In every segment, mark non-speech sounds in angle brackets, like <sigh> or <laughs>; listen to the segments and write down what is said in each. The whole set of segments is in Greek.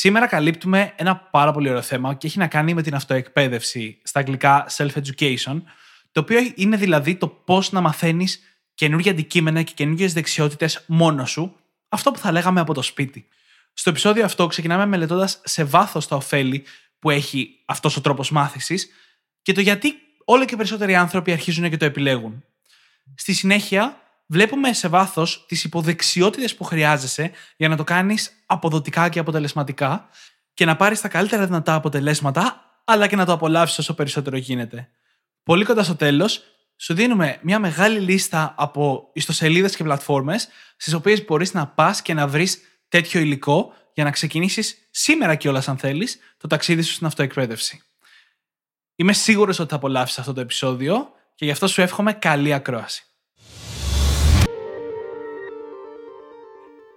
Σήμερα καλύπτουμε ένα πάρα πολύ ωραίο θέμα και έχει να κάνει με την αυτοεκπαίδευση, στα αγγλικά self-education, το οποίο είναι δηλαδή το πώς να μαθαίνεις καινούργια αντικείμενα και καινούργιες δεξιότητες μόνος σου, αυτό που θα λέγαμε από το σπίτι. Στο επεισόδιο αυτό ξεκινάμε μελετώντας σε βάθος τα ωφέλη που έχει αυτός ο τρόπος μάθησης και το γιατί όλο και περισσότεροι άνθρωποι αρχίζουν και το επιλέγουν. Στη συνέχεια, βλέπουμε σε βάθος τις υποδεξιότητες που χρειάζεσαι για να το κάνεις αποδοτικά και αποτελεσματικά και να πάρεις τα καλύτερα δυνατά αποτελέσματα, αλλά και να το απολαύσεις όσο περισσότερο γίνεται. Πολύ κοντά στο τέλος, σου δίνουμε μια μεγάλη λίστα από ιστοσελίδες και πλατφόρμες στις οποίες μπορείς να πας και να βρεις τέτοιο υλικό για να ξεκινήσεις σήμερα κιόλας, αν θέλεις, το ταξίδι σου στην αυτοεκπαίδευση. Είμαι σίγουρος ότι θα απολαύσεις αυτό το επεισόδιο και γι' αυτό σου εύχομαι καλή ακρόαση.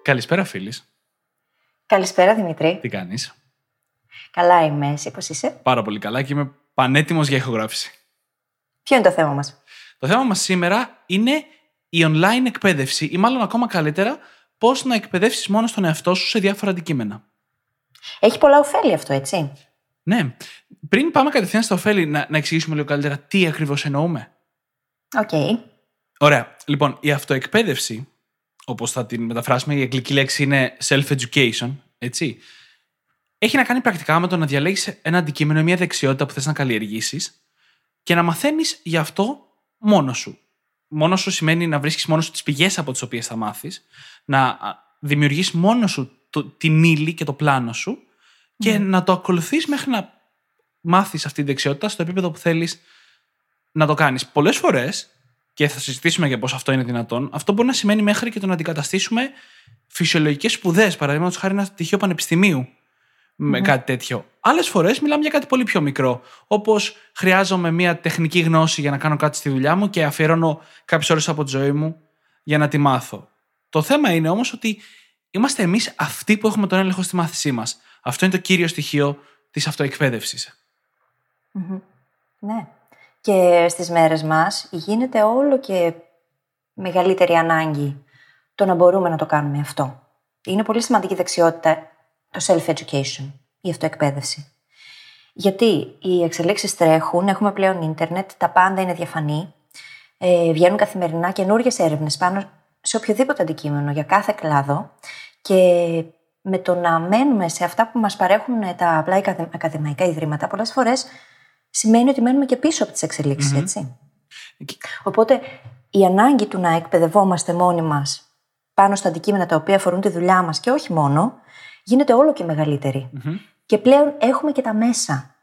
Καλησπέρα, φίλης. Καλησπέρα, Δημητρή. Τι κάνεις; Καλά είμαι. Εσύ πώς είσαι; Πάρα πολύ καλά και είμαι πανέτοιμος για ηχογράφηση. Ποιο είναι το θέμα μας; Το θέμα μας σήμερα είναι η online εκπαίδευση ή μάλλον ακόμα καλύτερα πώς να εκπαιδεύσεις μόνος τον εαυτό σου σε διάφορα αντικείμενα. Έχει πολλά ωφέλη αυτό, έτσι. Ναι. Πριν πάμε κατευθείαν στα ωφέλη, να, να εξηγήσουμε λίγο καλύτερα τι ακριβώς εννοούμε. Οκ. Ωραία. Λοιπόν, η αυτοεκπαίδευση, όπως θα την μεταφράσουμε, η αγγλική λέξη είναι self-education, έτσι. Έχει να κάνει πρακτικά με το να διαλέγεις ένα αντικείμενο ή μια δεξιότητα που θες να καλλιεργήσεις και να μαθαίνεις γι' αυτό μόνος σου. Μόνος σου σημαίνει να βρίσκεις μόνος σου τις πηγές από τις οποίες θα μάθεις, να δημιουργείς μόνος σου το, την ύλη και το πλάνο σου και να το ακολουθείς μέχρι να μάθεις αυτή τη δεξιότητα στο επίπεδο που θέλεις να το κάνεις. Πολλές φορές, και θα συζητήσουμε για πώς αυτό είναι δυνατόν, αυτό μπορεί να σημαίνει μέχρι και το να αντικαταστήσουμε φυσιολογικές σπουδές. Παραδείγματος χάρη ένα πτυχίο πανεπιστημίου με κάτι τέτοιο. Άλλες φορές μιλάμε για κάτι πολύ πιο μικρό. Όπως χρειάζομαι μια τεχνική γνώση για να κάνω κάτι στη δουλειά μου και αφιερώνω κάποιες ώρες από τη ζωή μου για να τη μάθω. Το θέμα είναι όμως ότι είμαστε εμείς αυτοί που έχουμε τον έλεγχο στη μάθησή μας. Αυτό είναι το κύριο στοιχείο της αυτοεκπαίδευσης. Ναι. Και στις μέρες μας γίνεται όλο και μεγαλύτερη ανάγκη το να μπορούμε να το κάνουμε αυτό. Είναι πολύ σημαντική δεξιότητα το self-education, η αυτοεκπαίδευση. Γιατί οι εξελίξεις τρέχουν, έχουμε πλέον ίντερνετ, τα πάντα είναι διαφανή, ε, βγαίνουν καθημερινά καινούριε έρευνες πάνω σε οποιοδήποτε αντικείμενο για κάθε κλάδο και με το να μένουμε σε αυτά που μας παρέχουν τα απλά ακαδε- ακαδημαϊκά ιδρύματα, πολλές φορές σημαίνει ότι μένουμε και πίσω από τις εξελιξεις έτσι. Οπότε η ανάγκη του να εκπαιδευόμαστε μόνοι μας πάνω στα αντικείμενα τα οποία αφορούν τη δουλειά μας και όχι μόνο, γίνεται όλο και μεγαλυτερη Και πλέον έχουμε και τα μέσα.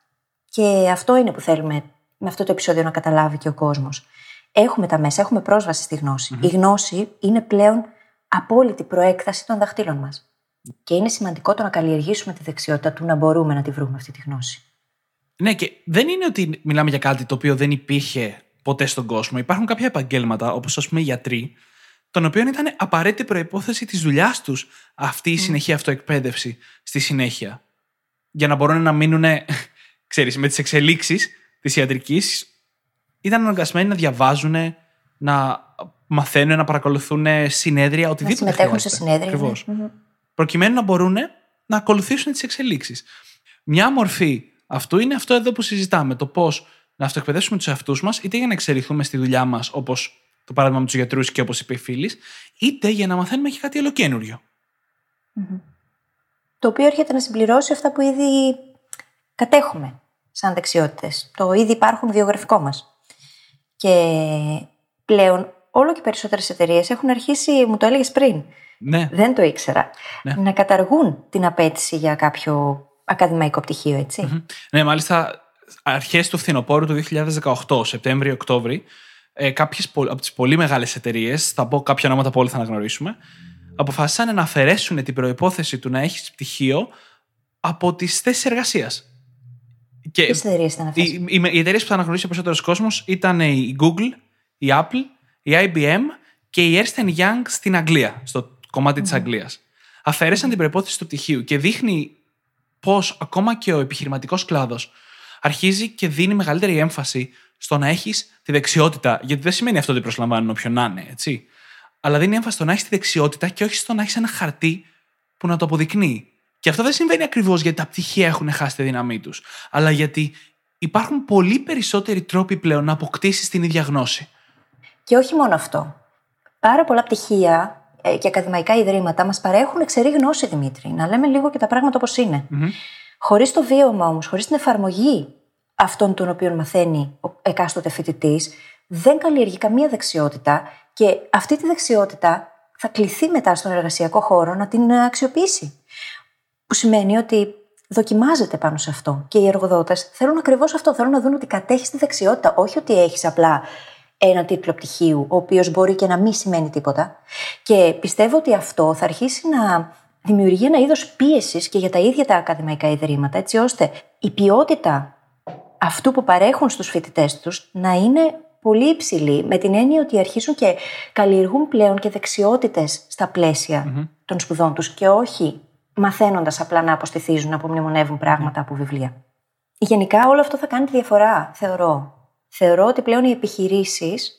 Και αυτό είναι που θέλουμε με αυτό το επεισόδιο να καταλάβει και ο κόσμος. Έχουμε τα μέσα, έχουμε πρόσβαση στη γνωση Η γνώση είναι πλέον απόλυτη προέκταση των δαχτύλων μας. Και είναι σημαντικό το να καλλιεργήσουμε τη δεξιότητα του να μπορούμε να τη βρούμε αυτή τη γνώση. Ναι, και δεν είναι ότι μιλάμε για κάτι το οποίο δεν υπήρχε ποτέ στον κόσμο. Υπάρχουν κάποια επαγγέλματα, όπως ας πούμε οι γιατροί, των οποίων ήταν απαραίτητη προπόθεση της δουλειάς τους αυτή η συνεχή αυτοεκπαίδευση στη συνέχεια. Για να μπορούν να μείνουν, <laughs> ξέρεις, με τις εξελίξεις της ιατρικής, ήταν αναγκασμένοι να διαβάζουν, να μαθαίνουν, να παρακολουθούν συνέδρια, Να οτιδήποτε. συμμετέχουν σε χρειάζεται. συνέδρια. Ακριβώς. ναι. Μμμ. Προκειμένου να μπορούν να ακολουθήσουν τις εξελίξεις. Μια μορφή αυτού είναι αυτό εδώ που συζητάμε. Το πώς να αυτοεκπαιδεύσουμε τους εαυτούς μας, είτε για να εξελιχθούμε στη δουλειά μας, όπως το παράδειγμα με τους γιατρούς και όπως είπε η φίλη, είτε για να μαθαίνουμε και κάτι ολοκένουργιο. Το οποίο έρχεται να συμπληρώσει αυτά που ήδη κατέχουμε σαν δεξιότητες. Το ήδη υπάρχουν βιογραφικό μας. Και πλέον όλο και περισσότερες εταιρείες έχουν αρχίσει, μου το έλεγες πριν, Ναι, δεν το ήξερα, Ναι. να καταργούν την απέτηση για κάποιο ακαδημαϊκό πτυχίο, έτσι. ναι μάλιστα αρχές του φθινοπόρου του 2018, Σεπτέμβριο-Οκτώβρη, ε, κάποιες από τις πολύ μεγάλες εταιρείες, θα πω κάποια ονόματα που όλοι θα αναγνωρίσουμε, αποφάσισαν να αφαιρέσουν την προπόθεση του να έχεις πτυχίο από τις θέσεις εργασίας. Και Ποιες εταιρείες ήταν αυτές; οι, οι, οι εταιρείες που θα αναγνωρίσει ο περισσότερος κόσμος ήταν η Google, η Apple, η IBM και η Ernst Young στην Αγγλία, στο κομμάτι της Αγγλίας. Αφαίρεσαν την προπόθεση του πτυχίου και δείχνει πώς ακόμα και ο επιχειρηματικός κλάδος αρχίζει και δίνει μεγαλύτερη έμφαση στο να έχεις τη δεξιότητα. Γιατί δεν σημαίνει αυτό ότι προσλαμβάνουν όποιον να είναι, έτσι. Αλλά δίνει έμφαση στο να έχεις τη δεξιότητα και όχι στο να έχεις ένα χαρτί που να το αποδεικνύει. Και αυτό δεν συμβαίνει ακριβώς γιατί τα πτυχία έχουν χάσει τη δύναμή τους, αλλά γιατί υπάρχουν πολύ περισσότεροι τρόποι πλέον να αποκτήσεις την ίδια γνώση. Και όχι μόνο αυτό. Πάρα πολλά πτυχία ε, και ακαδημαϊκά ιδρύματα μας παρέχουν εξαιρή γνώση, Δημήτρη. Να λέμε λίγο και τα πράγματα όπως είναι. Χωρίς το βίωμα όμως, χωρίς την εφαρμογή αυτών των οποίων μαθαίνει ο εκάστοτε φοιτητής, δεν καλλιεργεί καμία δεξιότητα και αυτή τη δεξιότητα θα κληθεί μετά στον εργασιακό χώρο να την αξιοποιήσει. Που σημαίνει ότι δοκιμάζεται πάνω σε αυτό. Και οι εργοδότες θέλουν ακριβώς αυτό. Θέλουν να δουν ότι κατέχεις τη δεξιότητα, όχι ότι έχεις απλά ένα τίτλο πτυχίου, ο οποίος μπορεί και να μην σημαίνει τίποτα. Και πιστεύω ότι αυτό θα αρχίσει να δημιουργεί ένα είδος πίεσης και για τα ίδια τα ακαδημαϊκά ιδρύματα, έτσι ώστε η ποιότητα αυτού που παρέχουν στους φοιτητές τους να είναι πολύ υψηλή, με την έννοια ότι αρχίζουν και καλλιεργούν πλέον και δεξιότητες στα πλαισια των σπουδών τους και όχι μαθαίνοντας απλά να αποστηθίζουν, να απομνημονεύουν πράγματα από βιβλία. Γενικά όλο αυτό θα κάνει τη διαφορά, θεωρώ. Θεωρώ ότι πλέον οι επιχειρήσεις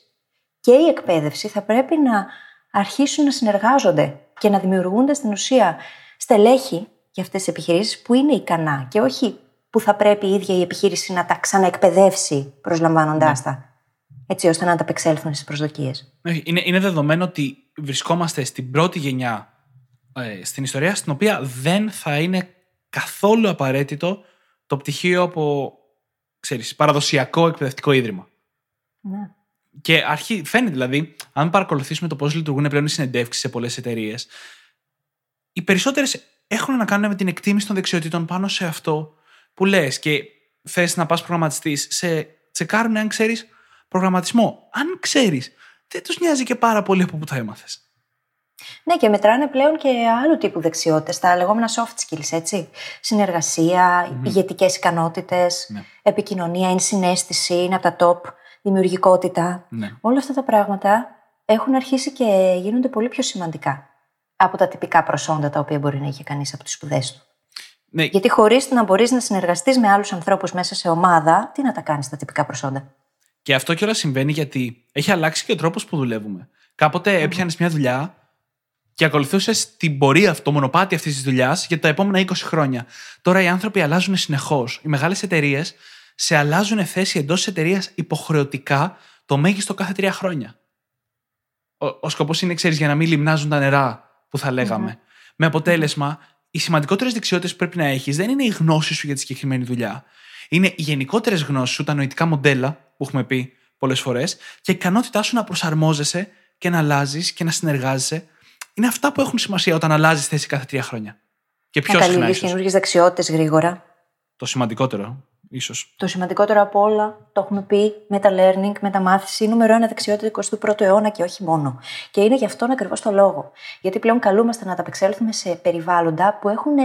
και η εκπαίδευση θα πρέπει να αρχίσουν να συνεργάζονται και να δημιουργούνται στην ουσία στελέχη για αυτές τις επιχειρήσεις που είναι ικανά και όχι που θα πρέπει η ίδια η επιχείρηση να τα ξαναεκπαιδεύσει προσλαμβάνοντάς τα. Έτσι ώστε να ανταπεξέλθουν στις προσδοκίες. Είναι, είναι δεδομένο ότι βρισκόμαστε στην πρώτη γενιά ε, στην ιστορία στην οποία δεν θα είναι καθόλου απαραίτητο το πτυχίο από ξέρεις, παραδοσιακό εκπαιδευτικό ίδρυμα. Ναι. Και αρχή, φαίνεται δηλαδή, αν παρακολουθήσουμε το πώς λειτουργούν πλέον οι συνεντεύξεις σε πολλές εταιρείες, οι περισσότερες έχουν να κάνουν με την εκτίμηση των δεξιοτήτων πάνω σε αυτό που λες και θες να πας προγραμματιστής, σε τσεκάρουν αν ξέρεις προγραμματισμό. Αν ξέρεις, δεν τους νοιάζει και πάρα πολύ από πού τα έμαθες. Ναι, και μετράνε πλέον και άλλου τύπου δεξιότητες, τα λεγόμενα soft skills, έτσι. Συνεργασία, mm-hmm. ηγετικές ικανότητες, Ναι. επικοινωνία, ενσυναίσθηση, είναι από τα top, δημιουργικότητα. Ναι. Όλα αυτά τα πράγματα έχουν αρχίσει και γίνονται πολύ πιο σημαντικά από τα τυπικά προσόντα τα οποία μπορεί να είχε κανείς από τις σπουδές του. Ναι, Γιατί χωρίς να μπορείς να συνεργαστείς με άλλους ανθρώπους μέσα σε ομάδα, τι να τα κάνεις τα τυπικά προσόντα; Και αυτό κιόλας συμβαίνει γιατί έχει αλλάξει και ο τρόπος που δουλεύουμε. Κάποτε έπιανες μια δουλειά και ακολουθούσες την πορεία, αυτό, το μονοπάτι αυτής της δουλειάς για τα επόμενα 20 χρόνια. Τώρα οι άνθρωποι αλλάζουν συνεχώς. Οι μεγάλες εταιρείες σε αλλάζουν θέση εντός της εταιρείας υποχρεωτικά το μέγιστο κάθε τρία χρόνια. Ο, ο σκοπός είναι, ξέρεις, για να μην λιμνάζουν τα νερά που θα λεγαμε Με αποτέλεσμα, οι σημαντικότερες δεξιότητες που πρέπει να έχεις δεν είναι η γνώση σου για τη συγκεκριμένη δουλειά. Είναι οι γενικότερες γνώσεις σου, τα νοητικά μοντέλα που έχουμε πει πολλές φορές και η ικανότητά σου να προσαρμόζεσαι και να αλλάζεις και να συνεργάζεσαι. Είναι αυτά που έχουν σημασία όταν αλλάζεις θέση κάθε τρία χρόνια. Και πιο να συχνά, καλλιεργείς ίσως. καινούργιες δεξιότητες γρήγορα. Το σημαντικότερο, ίσως. Το σημαντικότερο από όλα, το έχουμε πει, meta-learning, μεταμάθηση, νούμερο ένα δεξιότητα του 21ου αιώνα και όχι μόνο. Και είναι γι' αυτόν ακριβώς το λόγο. Γιατί πλέον καλούμαστε να ανταπεξέλθουμε σε περιβάλλοντα που έχουν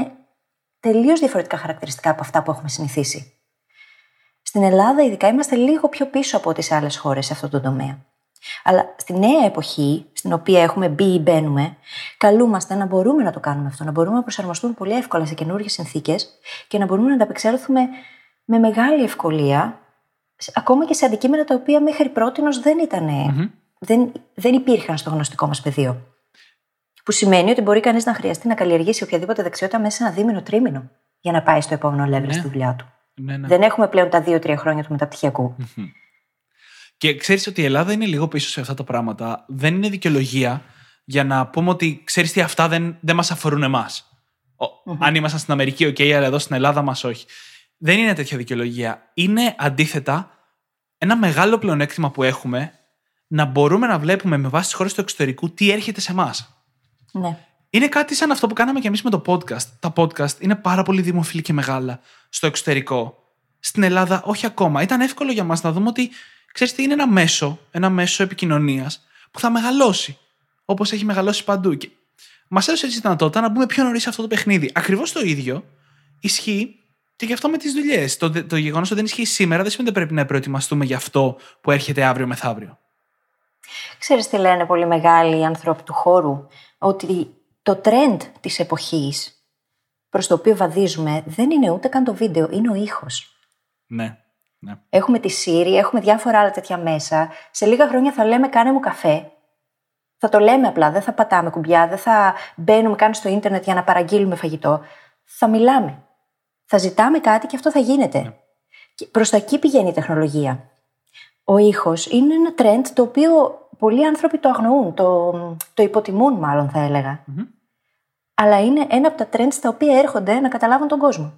τελείως διαφορετικά χαρακτηριστικά από αυτά που έχουμε συνηθίσει. Στην Ελλάδα, ειδικά, είμαστε λίγο πιο πίσω από τι άλλες χώρες σε αυτό το τομέα. Αλλά στη νέα εποχή, στην οποία έχουμε μπει ή μπαίνουμε, καλούμαστε να μπορούμε να το κάνουμε αυτό, να μπορούμε να προσαρμοστούμε πολύ εύκολα σε καινούργιες συνθήκες και να μπορούμε να ανταπεξέλθουμε με μεγάλη ευκολία, σε- ακόμα και σε αντικείμενα τα οποία μέχρι πρώτη δεν ήταν. Δεν, δεν υπήρχαν στο γνωστικό μας πεδίο. Που σημαίνει ότι μπορεί κανείς να χρειαστεί να καλλιεργήσει οποιαδήποτε δεξιότητα μέσα σε ένα δίμηνο, τρίμηνο για να πάει στο επόμενο level στη δουλειά του. Ναι, ναι. Δεν έχουμε πλέον τα δύο-τρία χρόνια του μεταπτυχιακού. Και ξέρεις ότι η Ελλάδα είναι λίγο πίσω σε αυτά τα πράγματα. Δεν είναι δικαιολογία για να πούμε ότι ξέρεις τι, αυτά δεν, δεν μας αφορούν εμάς. Αν ήμασταν στην Αμερική, οκ, αλλά εδώ στην Ελλάδα μας όχι. Δεν είναι τέτοια δικαιολογία. Είναι αντίθετα ένα μεγάλο πλεονέκτημα που έχουμε να μπορούμε να βλέπουμε με βάση τις χώρες του εξωτερικού τι έρχεται σε εμάς. Ναι. Είναι κάτι σαν αυτό που κάναμε και εμείς με το podcast. Τα podcast είναι πάρα πολύ δημοφιλή και μεγάλα στο εξωτερικό. Στην Ελλάδα, όχι ακόμα. Ήταν εύκολο για μας να δούμε ότι, ξέρεις τι, είναι ένα μέσο, ένα μέσο επικοινωνίας που θα μεγαλώσει. Όπως έχει μεγαλώσει παντού. Μας έδωσε έτσι τη δυνατότητα να μπούμε πιο νωρίς σε αυτό το παιχνίδι. Ακριβώς το ίδιο ισχύει Και γι' αυτό με τις δουλειές. Το, το γεγονός ότι δεν ισχύει σήμερα δεν σημαίνει ότι πρέπει να προετοιμαστούμε για αυτό που έρχεται αύριο μεθαύριο. Ξέρεις τι λένε πολύ μεγάλοι άνθρωποι του χώρου, ότι το trend της εποχής προς το οποίο βαδίζουμε δεν είναι ούτε καν το βίντεο, είναι ο ήχος. Ναι. Ναι. Έχουμε τη Siri, έχουμε διάφορα άλλα τέτοια μέσα. Σε λίγα χρόνια θα λέμε κάνε μου καφέ. Θα το λέμε απλά, δεν θα πατάμε κουμπιά, δεν θα μπαίνουμε καν στο ίντερνετ για να παραγγείλουμε φαγητό. Θα μιλάμε. Θα ζητάμε κάτι και αυτό θα γίνεται. Ναι. Προς τα εκεί πηγαίνει η τεχνολογία. Ο ήχος είναι ένα trend το οποίο πολλοί άνθρωποι το αγνοούν, το, το υποτιμούν μάλλον θα ελεγα Αλλά είναι ένα από τα trends τα οποία έρχονται να καταλάβουν τον κόσμο.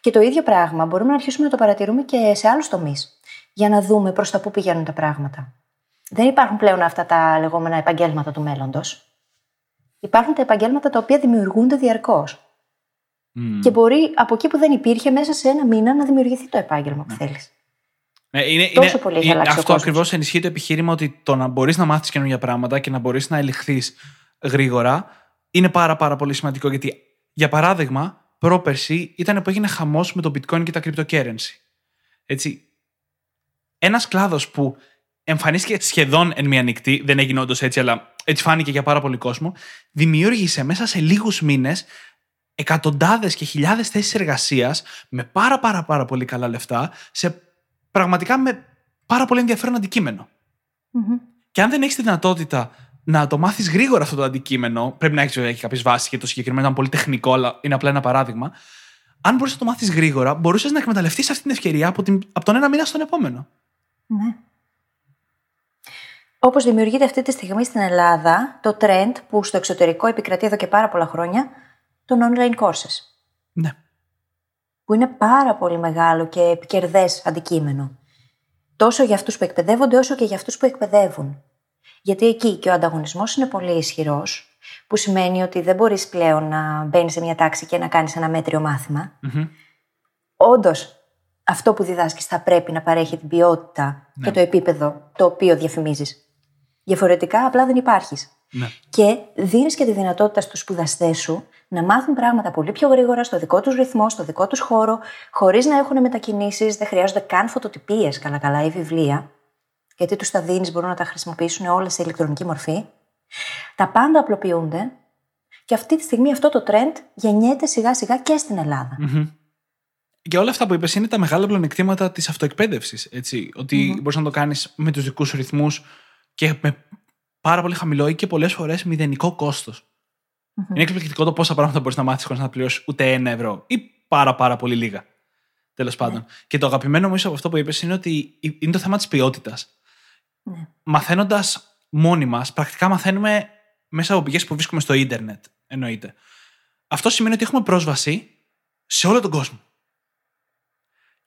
Και το ίδιο πράγμα μπορούμε να αρχίσουμε να το παρατηρούμε και σε άλλους τομείς. Για να δούμε προς τα πού πηγαίνουν τα πράγματα. Δεν υπάρχουν πλέον αυτά τα λεγόμενα επαγγέλματα του μέλλοντος. Υπάρχουν τα επαγγέλματα τα οποία δημιουργούνται διαρκώς. Και μπορεί από εκεί που δεν υπήρχε μέσα σε ένα μήνα να δημιουργηθεί το επάγγελμα που mm. θέλεις. Ναι, είναι, Τόσο πολύ έχει αλλάξει Αυτό ακριβώς ενισχύει το επιχείρημα ότι το να μπορείς να μάθεις καινούργια πράγματα και να μπορείς να ελιχθείς γρήγορα είναι πάρα, πάρα πολύ σημαντικό. Γιατί, για παράδειγμα, πρόπερση ήταν που έγινε χαμός με το bitcoin και τα cryptocurrency. Έτσι. Ένας κλάδος που εμφανίστηκε σχεδόν εν μία νυχτή, δεν έγινε όντως έτσι, αλλά έτσι φάνηκε για πάρα πολύ κόσμο, δημιούργησε μέσα σε λίγους μήνες εκατοντάδες και χιλιάδες θέσεις εργασίας με πάρα, πάρα, πάρα πολύ καλά λεφτά σε πραγματικά με πάρα πολύ ενδιαφέρον Και αν δεν έχεις τη δυνατότητα να το μάθεις γρήγορα αυτό το αντικείμενο, πρέπει να έχεις κάποιες βάσεις και το συγκεκριμένο ήταν πολύ τεχνικό, αλλά είναι απλά ένα παράδειγμα. Αν μπορεί να το μάθεις γρήγορα, μπορούσες να εκμεταλλευτείς αυτή την ευκαιρία από, την, από τον ένα μήνα στον επόμενο. Ναι. Όπως δημιουργείται αυτή τη στιγμή στην Ελλάδα το trend που στο εξωτερικό επικρατεί εδώ και πάρα πολλά χρόνια, των online courses. Ναι που είναι πάρα πολύ μεγάλο και επικερδές αντικείμενο. Τόσο για αυτούς που εκπαιδεύονται, όσο και για αυτούς που εκπαιδεύουν. Γιατί εκεί και ο ανταγωνισμός είναι πολύ ισχυρός, που σημαίνει ότι δεν μπορείς πλέον να μπαίνεις σε μια τάξη και να κάνεις ένα μέτριο mm-hmm. Όντως, αυτό που διδάσκεις θα πρέπει να παρέχει την ποιότητα και ναι. το επίπεδο το οποίο διαφημίζεις. Διαφορετικά, απλά δεν υπάρχεις. Ναι. Και δίνεις και τη δυνατότητα στους σπουδαστές σου να μάθουν πράγματα πολύ πιο γρήγορα, στο δικό τους ρυθμό, στο δικό τους χώρο, χωρίς να έχουν μετακινήσεις, δεν χρειάζονται καν φωτοτυπίες καλά-καλά ή βιβλία, γιατί τους τα δίνεις, μπορούν να τα χρησιμοποιήσουν όλα σε ηλεκτρονική μορφή. Τα πάντα απλοποιούνται και αυτή τη στιγμή αυτό το trend γεννιέται σιγά-σιγά και στην Ελλάδα. Και όλα αυτά που είπες είναι τα μεγάλα πλεονεκτήματα της αυτοεκπαίδευσης. Ότι μπορείς να το κάνεις με τους δικούς σου ρυθμούς και με πάρα πολύ χαμηλό ή και πολλές φορές μηδενικό κόστος. Mm-hmm. Είναι εκπληκτικό το πόσα πράγματα μπορείς να μάθεις χωρίς να πληρώσεις ούτε ένα ευρώ ή πάρα πάρα πολύ λίγα. Τέλος ναι. πάντων. Και το αγαπημένο μου από αυτό που είπες είναι ότι είναι το θέμα της ποιότητας. Ναι. Μαθαίνοντας μόνοι μας, πρακτικά μαθαίνουμε μέσα από πηγές που βρίσκουμε στο ίντερνετ. Εννοείται. Αυτό σημαίνει ότι έχουμε πρόσβαση σε όλο τον κόσμο.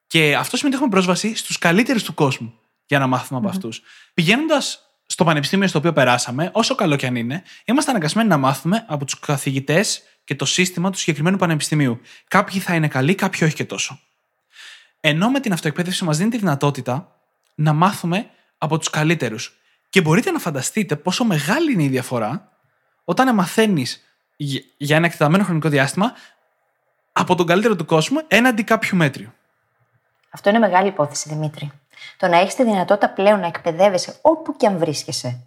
Και αυτό σημαίνει ότι έχουμε πρόσβαση στους καλύτερους του κόσμου για να μάθουμε από αυτούς. Πηγαίνοντας στο πανεπιστήμιο στο οποίο περάσαμε, όσο καλό και αν είναι, είμαστε αναγκασμένοι να μάθουμε από τους καθηγητές και το σύστημα του συγκεκριμένου πανεπιστημίου. Κάποιοι θα είναι καλοί, κάποιοι όχι και τόσο. Ενώ με την αυτοεκπαίδευση μας δίνει τη δυνατότητα να μάθουμε από τους καλύτερους. Και μπορείτε να φανταστείτε πόσο μεγάλη είναι η διαφορά όταν μαθαίνεις για ένα εκτεταμένο χρονικό διάστημα από τον καλύτερο του κόσμου έναντι κάποιου μέτριου. Αυτό είναι μεγάλη υπόθεση, Δημήτρη. Το να έχεις τη δυνατότητα πλέον να εκπαιδεύεσαι όπου και αν βρίσκεσαι.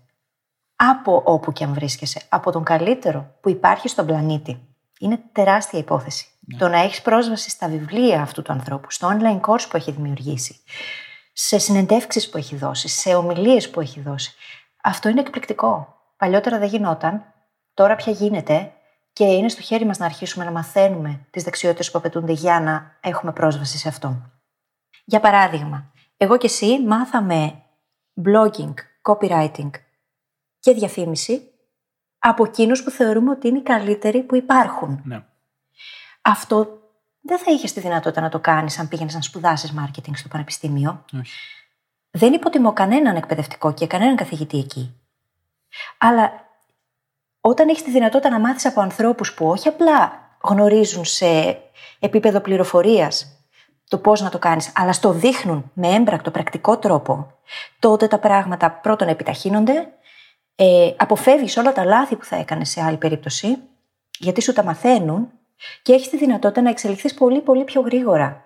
Από όπου και αν βρίσκεσαι. Από τον καλύτερο που υπάρχει στον πλανήτη. Είναι τεράστια υπόθεση. Ναι. Το να έχεις πρόσβαση στα βιβλία αυτού του ανθρώπου, στο online course που έχει δημιουργήσει, σε συνεντεύξεις που έχει δώσει, σε ομιλίες που έχει δώσει. Αυτό είναι εκπληκτικό. Παλιότερα δεν γινόταν. Τώρα πια γίνεται και είναι στο χέρι μας να αρχίσουμε να μαθαίνουμε τις δεξιότητες που απαιτούνται για να έχουμε πρόσβαση σε αυτό. Για παράδειγμα, εγώ και εσύ μάθαμε blogging, copywriting και διαφήμιση από εκείνους που θεωρούμε ότι είναι οι καλύτεροι που υπάρχουν. Ναι. Αυτό δεν θα είχες τη δυνατότητα να το κάνεις αν πήγαινες να σπουδάσεις marketing στο πανεπιστήμιο. Όχι. Δεν υποτιμώ κανέναν εκπαιδευτικό και κανέναν καθηγητή εκεί. Αλλά όταν έχεις τη δυνατότητα να μάθεις από ανθρώπους που όχι απλά γνωρίζουν σε επίπεδο πληροφορίας το πώς να το κάνεις, αλλά στο δείχνουν με έμπρακτο, πρακτικό τρόπο, τότε τα πράγματα πρώτον επιταχύνονται, ε, αποφεύγεις όλα τα λάθη που θα έκανες σε άλλη περίπτωση, γιατί σου τα μαθαίνουν Και έχεις τη δυνατότητα να εξελιχθείς πολύ, πολύ πιο γρήγορα.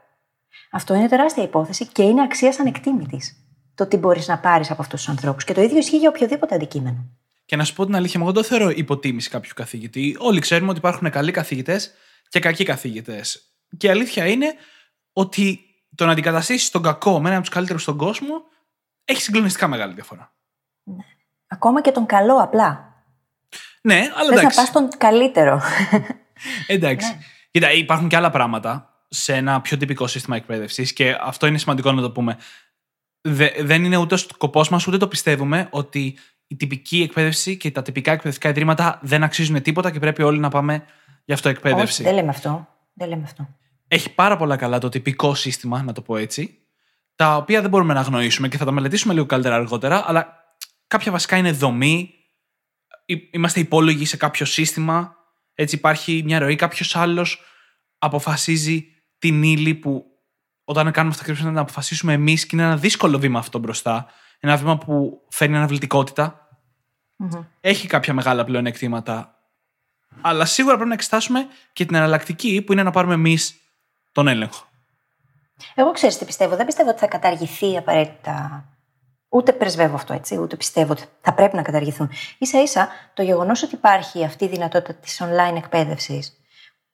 Αυτό είναι τεράστια υπόθεση και είναι αξίας ανεκτήμητης. Το τι μπορείς να πάρεις από αυτούς τους ανθρώπους. Και το ίδιο ισχύει για οποιοδήποτε αντικείμενο. Και να σου πω την αλήθεια, εγώ δεν το θεωρώ υποτίμηση κάποιου καθηγητή. Όλοι ξέρουμε ότι υπάρχουν καλοί καθηγητές και κακοί καθηγητές. Και η αλήθεια είναι ότι το να αντικαταστήσεις τον κακό με έναν από τους καλύτερους στον κόσμο έχει συγκλονιστικά μεγάλη διαφορά. Ακόμα και τον καλό απλά. Ναι, αλλά Θες να εντάξει. πας στον καλύτερο. Εντάξει. Ναι. Κοίτα, υπάρχουν και άλλα πράγματα σε ένα πιο τυπικό σύστημα εκπαίδευσης και αυτό είναι σημαντικό να το πούμε. Δε- δεν είναι ούτε ο σκοπός μας, ούτε το πιστεύουμε ότι η τυπική εκπαίδευση και τα τυπικά εκπαιδευτικά ιδρύματα δεν αξίζουν τίποτα και πρέπει όλοι να πάμε για αυτό εκπαίδευση. Όχι, δεν λέμε αυτό. Δεν λέμε αυτό. Έχει πάρα πολλά καλά το τυπικό σύστημα, να το πω έτσι, τα οποία δεν μπορούμε να αγνοήσουμε και θα τα μελετήσουμε λίγο καλύτερα αργότερα, αλλά κάποια βασικά είναι δομή, Εί- είμαστε υπόλογοι σε κάποιο σύστημα, έτσι υπάρχει μια ροή, κάποιος άλλος αποφασίζει την ύλη που όταν κάνουμε αυτά πρέπει να αποφασίσουμε εμείς και είναι ένα δύσκολο βήμα αυτό μπροστά. Ένα βήμα που φέρνει αναβλητικότητα. Μμμ. Έχει κάποια μεγάλα πλεονεκτήματα. Αλλά σίγουρα πρέπει να εξετάσουμε και την εναλλακτική που είναι να πάρουμε εμείς τον έλεγχο. Εγώ ξέρει τι πιστεύω. Δεν πιστεύω ότι θα καταργηθεί απαραίτητα. Ούτε πρεσβεύω αυτό έτσι, ούτε πιστεύω ότι θα πρέπει να καταργηθούν. σα ίσα το γεγονός ότι υπάρχει αυτή η δυνατότητα της online εκπαίδευσης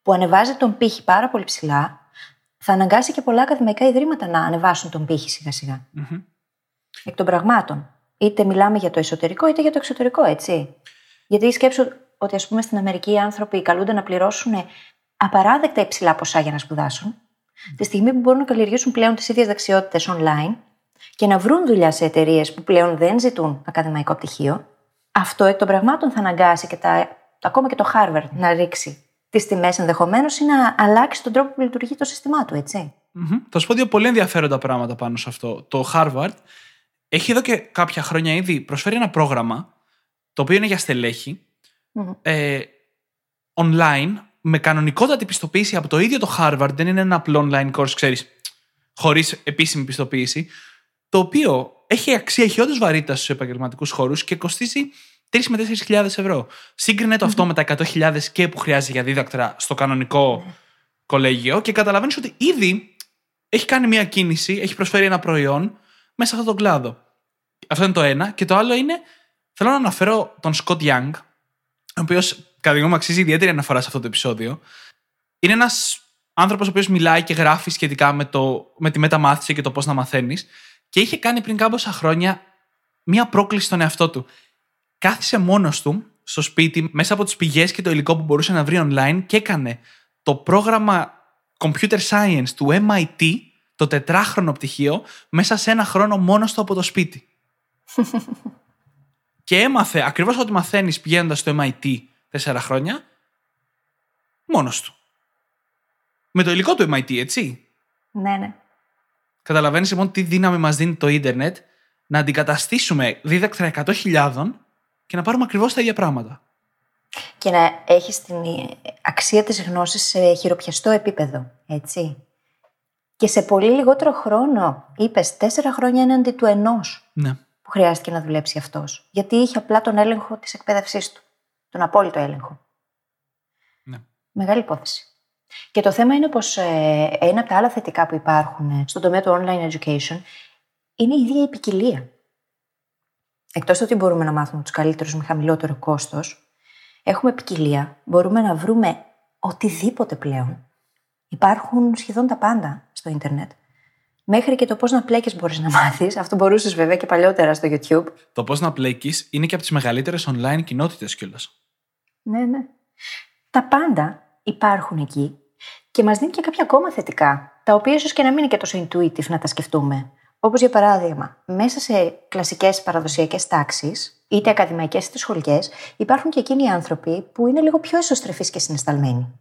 που ανεβάζει τον πύχη πάρα πολύ ψηλά, θα αναγκάσει και πολλά ακαδημαϊκά ιδρύματα να ανεβάσουν τον πύχη σιγά-σιγά. Μμμ. Εκ των πραγμάτων. Είτε μιλάμε για το εσωτερικό είτε για το εξωτερικό, έτσι. Γιατί σκέψω ότι, ας πούμε, στην Αμερική οι άνθρωποι καλούνται να πληρώσουν απαράδεκτα υψηλά ποσά για να σπουδάσουν, τη στιγμή που μπορούν να καλλιεργήσουν πλέον τις ίδιες δεξιότητες online και να βρουν δουλειά σε εταιρείες που πλέον δεν ζητούν ακαδημαϊκό πτυχίο, αυτό εκ των πραγμάτων θα αναγκάσει και τα, ακόμα και το Harvard να ρίξει τις τιμές ενδεχομένως ή να αλλάξει τον τρόπο που λειτουργεί το σύστημά του, έτσι. Μμμ. Θα σου πω δύο πολύ ενδιαφέροντα πράγματα πάνω σε αυτό. Το Harvard έχει εδώ και κάποια χρόνια ήδη προσφέρει ένα πρόγραμμα το οποίο είναι για στελέχη Μμμ. ε, online με κανονικότατη πιστοποίηση από το ίδιο το Harvard. Δεν είναι ένα απλό online course, ξέρεις, χωρίς επίσημη πιστοποίηση. Το οποίο έχει αξία, έχει όντως βαρύτητα στους επαγγελματικούς χώρους και κοστίζει 3 με 4.000 ευρώ. Σύγκρινε το αυτό με τα 100.000 και που χρειάζεται για δίδακτρα στο κανονικό κολέγιο και καταλαβαίνεις ότι ήδη έχει κάνει μια κίνηση, έχει προσφέρει ένα προϊόν μέσα σε αυτόν τον κλάδο. Αυτό είναι το ένα. Και το άλλο είναι, θέλω να αναφέρω τον Σκοτ Young, ο οποίος κατά τη γνώμη μου αξίζει ιδιαίτερη αναφορά σε αυτό το επεισόδιο. Είναι ένας άνθρωπος ο οποίος μιλάει και γράφει σχετικά με, το, με τη μεταμάθηση και το πώς να μαθαίνεις. Και είχε κάνει πριν κάμποσα χρόνια μία πρόκληση στον εαυτό του. Κάθισε μόνος του στο σπίτι μέσα από τις πηγές και το υλικό που μπορούσε να βρει online και έκανε το πρόγραμμα Computer Science του MIT, το τετράχρονο πτυχίο, μέσα σε ένα χρόνο μόνος του από το σπίτι. <laughs> και έμαθε ακριβώς ό,τι μαθαίνεις πηγαίνοντας στο MIT τέσσερα χρόνια, μόνος του. Με το υλικό του MIT, έτσι. Ναι, ναι. Καταλαβαίνεις λοιπόν τι δύναμη μας δίνει το ίντερνετ να αντικαταστήσουμε δίδακτρα 100.000 και να πάρουμε ακριβώς τα ίδια πράγματα. Και να έχεις την αξία της γνώσης σε χειροπιαστό επίπεδο, έτσι. Και σε πολύ λιγότερο χρόνο, είπες τέσσερα χρόνια έναντι του ενός Ναι. που χρειάστηκε να δουλέψει αυτός. Γιατί είχε απλά τον έλεγχο της εκπαίδευσής του. Τον απόλυτο έλεγχο. ναι. Μεγάλη υπόθεση. Και το θέμα είναι πως ε, ένα από τα άλλα θετικά που υπάρχουν ε, στον τομέα του online education είναι η ίδια η ποικιλία. Εκτός ότι μπορούμε να μάθουμε τους καλύτερους με χαμηλότερο κόστος, έχουμε ποικιλία. Μπορούμε να βρούμε οτιδήποτε πλέον. Υπάρχουν σχεδόν τα πάντα στο ίντερνετ. Μέχρι και το πώς να πλέκεις μπορείς να μάθεις. Αυτό μπορούσες βέβαια και παλιότερα στο YouTube. Το πώς να πλέκεις είναι και από τις μεγαλύτερες online κοινότητες κιόλας. Ναι, ναι. Τα πάντα υπάρχουν εκεί και μας δίνει και κάποια ακόμα θετικά, τα οποία ίσως και να μην είναι και τόσο intuitive να τα σκεφτούμε. Όπως για παράδειγμα, μέσα σε κλασικές παραδοσιακές τάξεις, είτε ακαδημαϊκές είτε σχολικές, υπάρχουν και εκείνοι οι άνθρωποι που είναι λίγο πιο εσωστρεφείς και συναισθαλμένοι.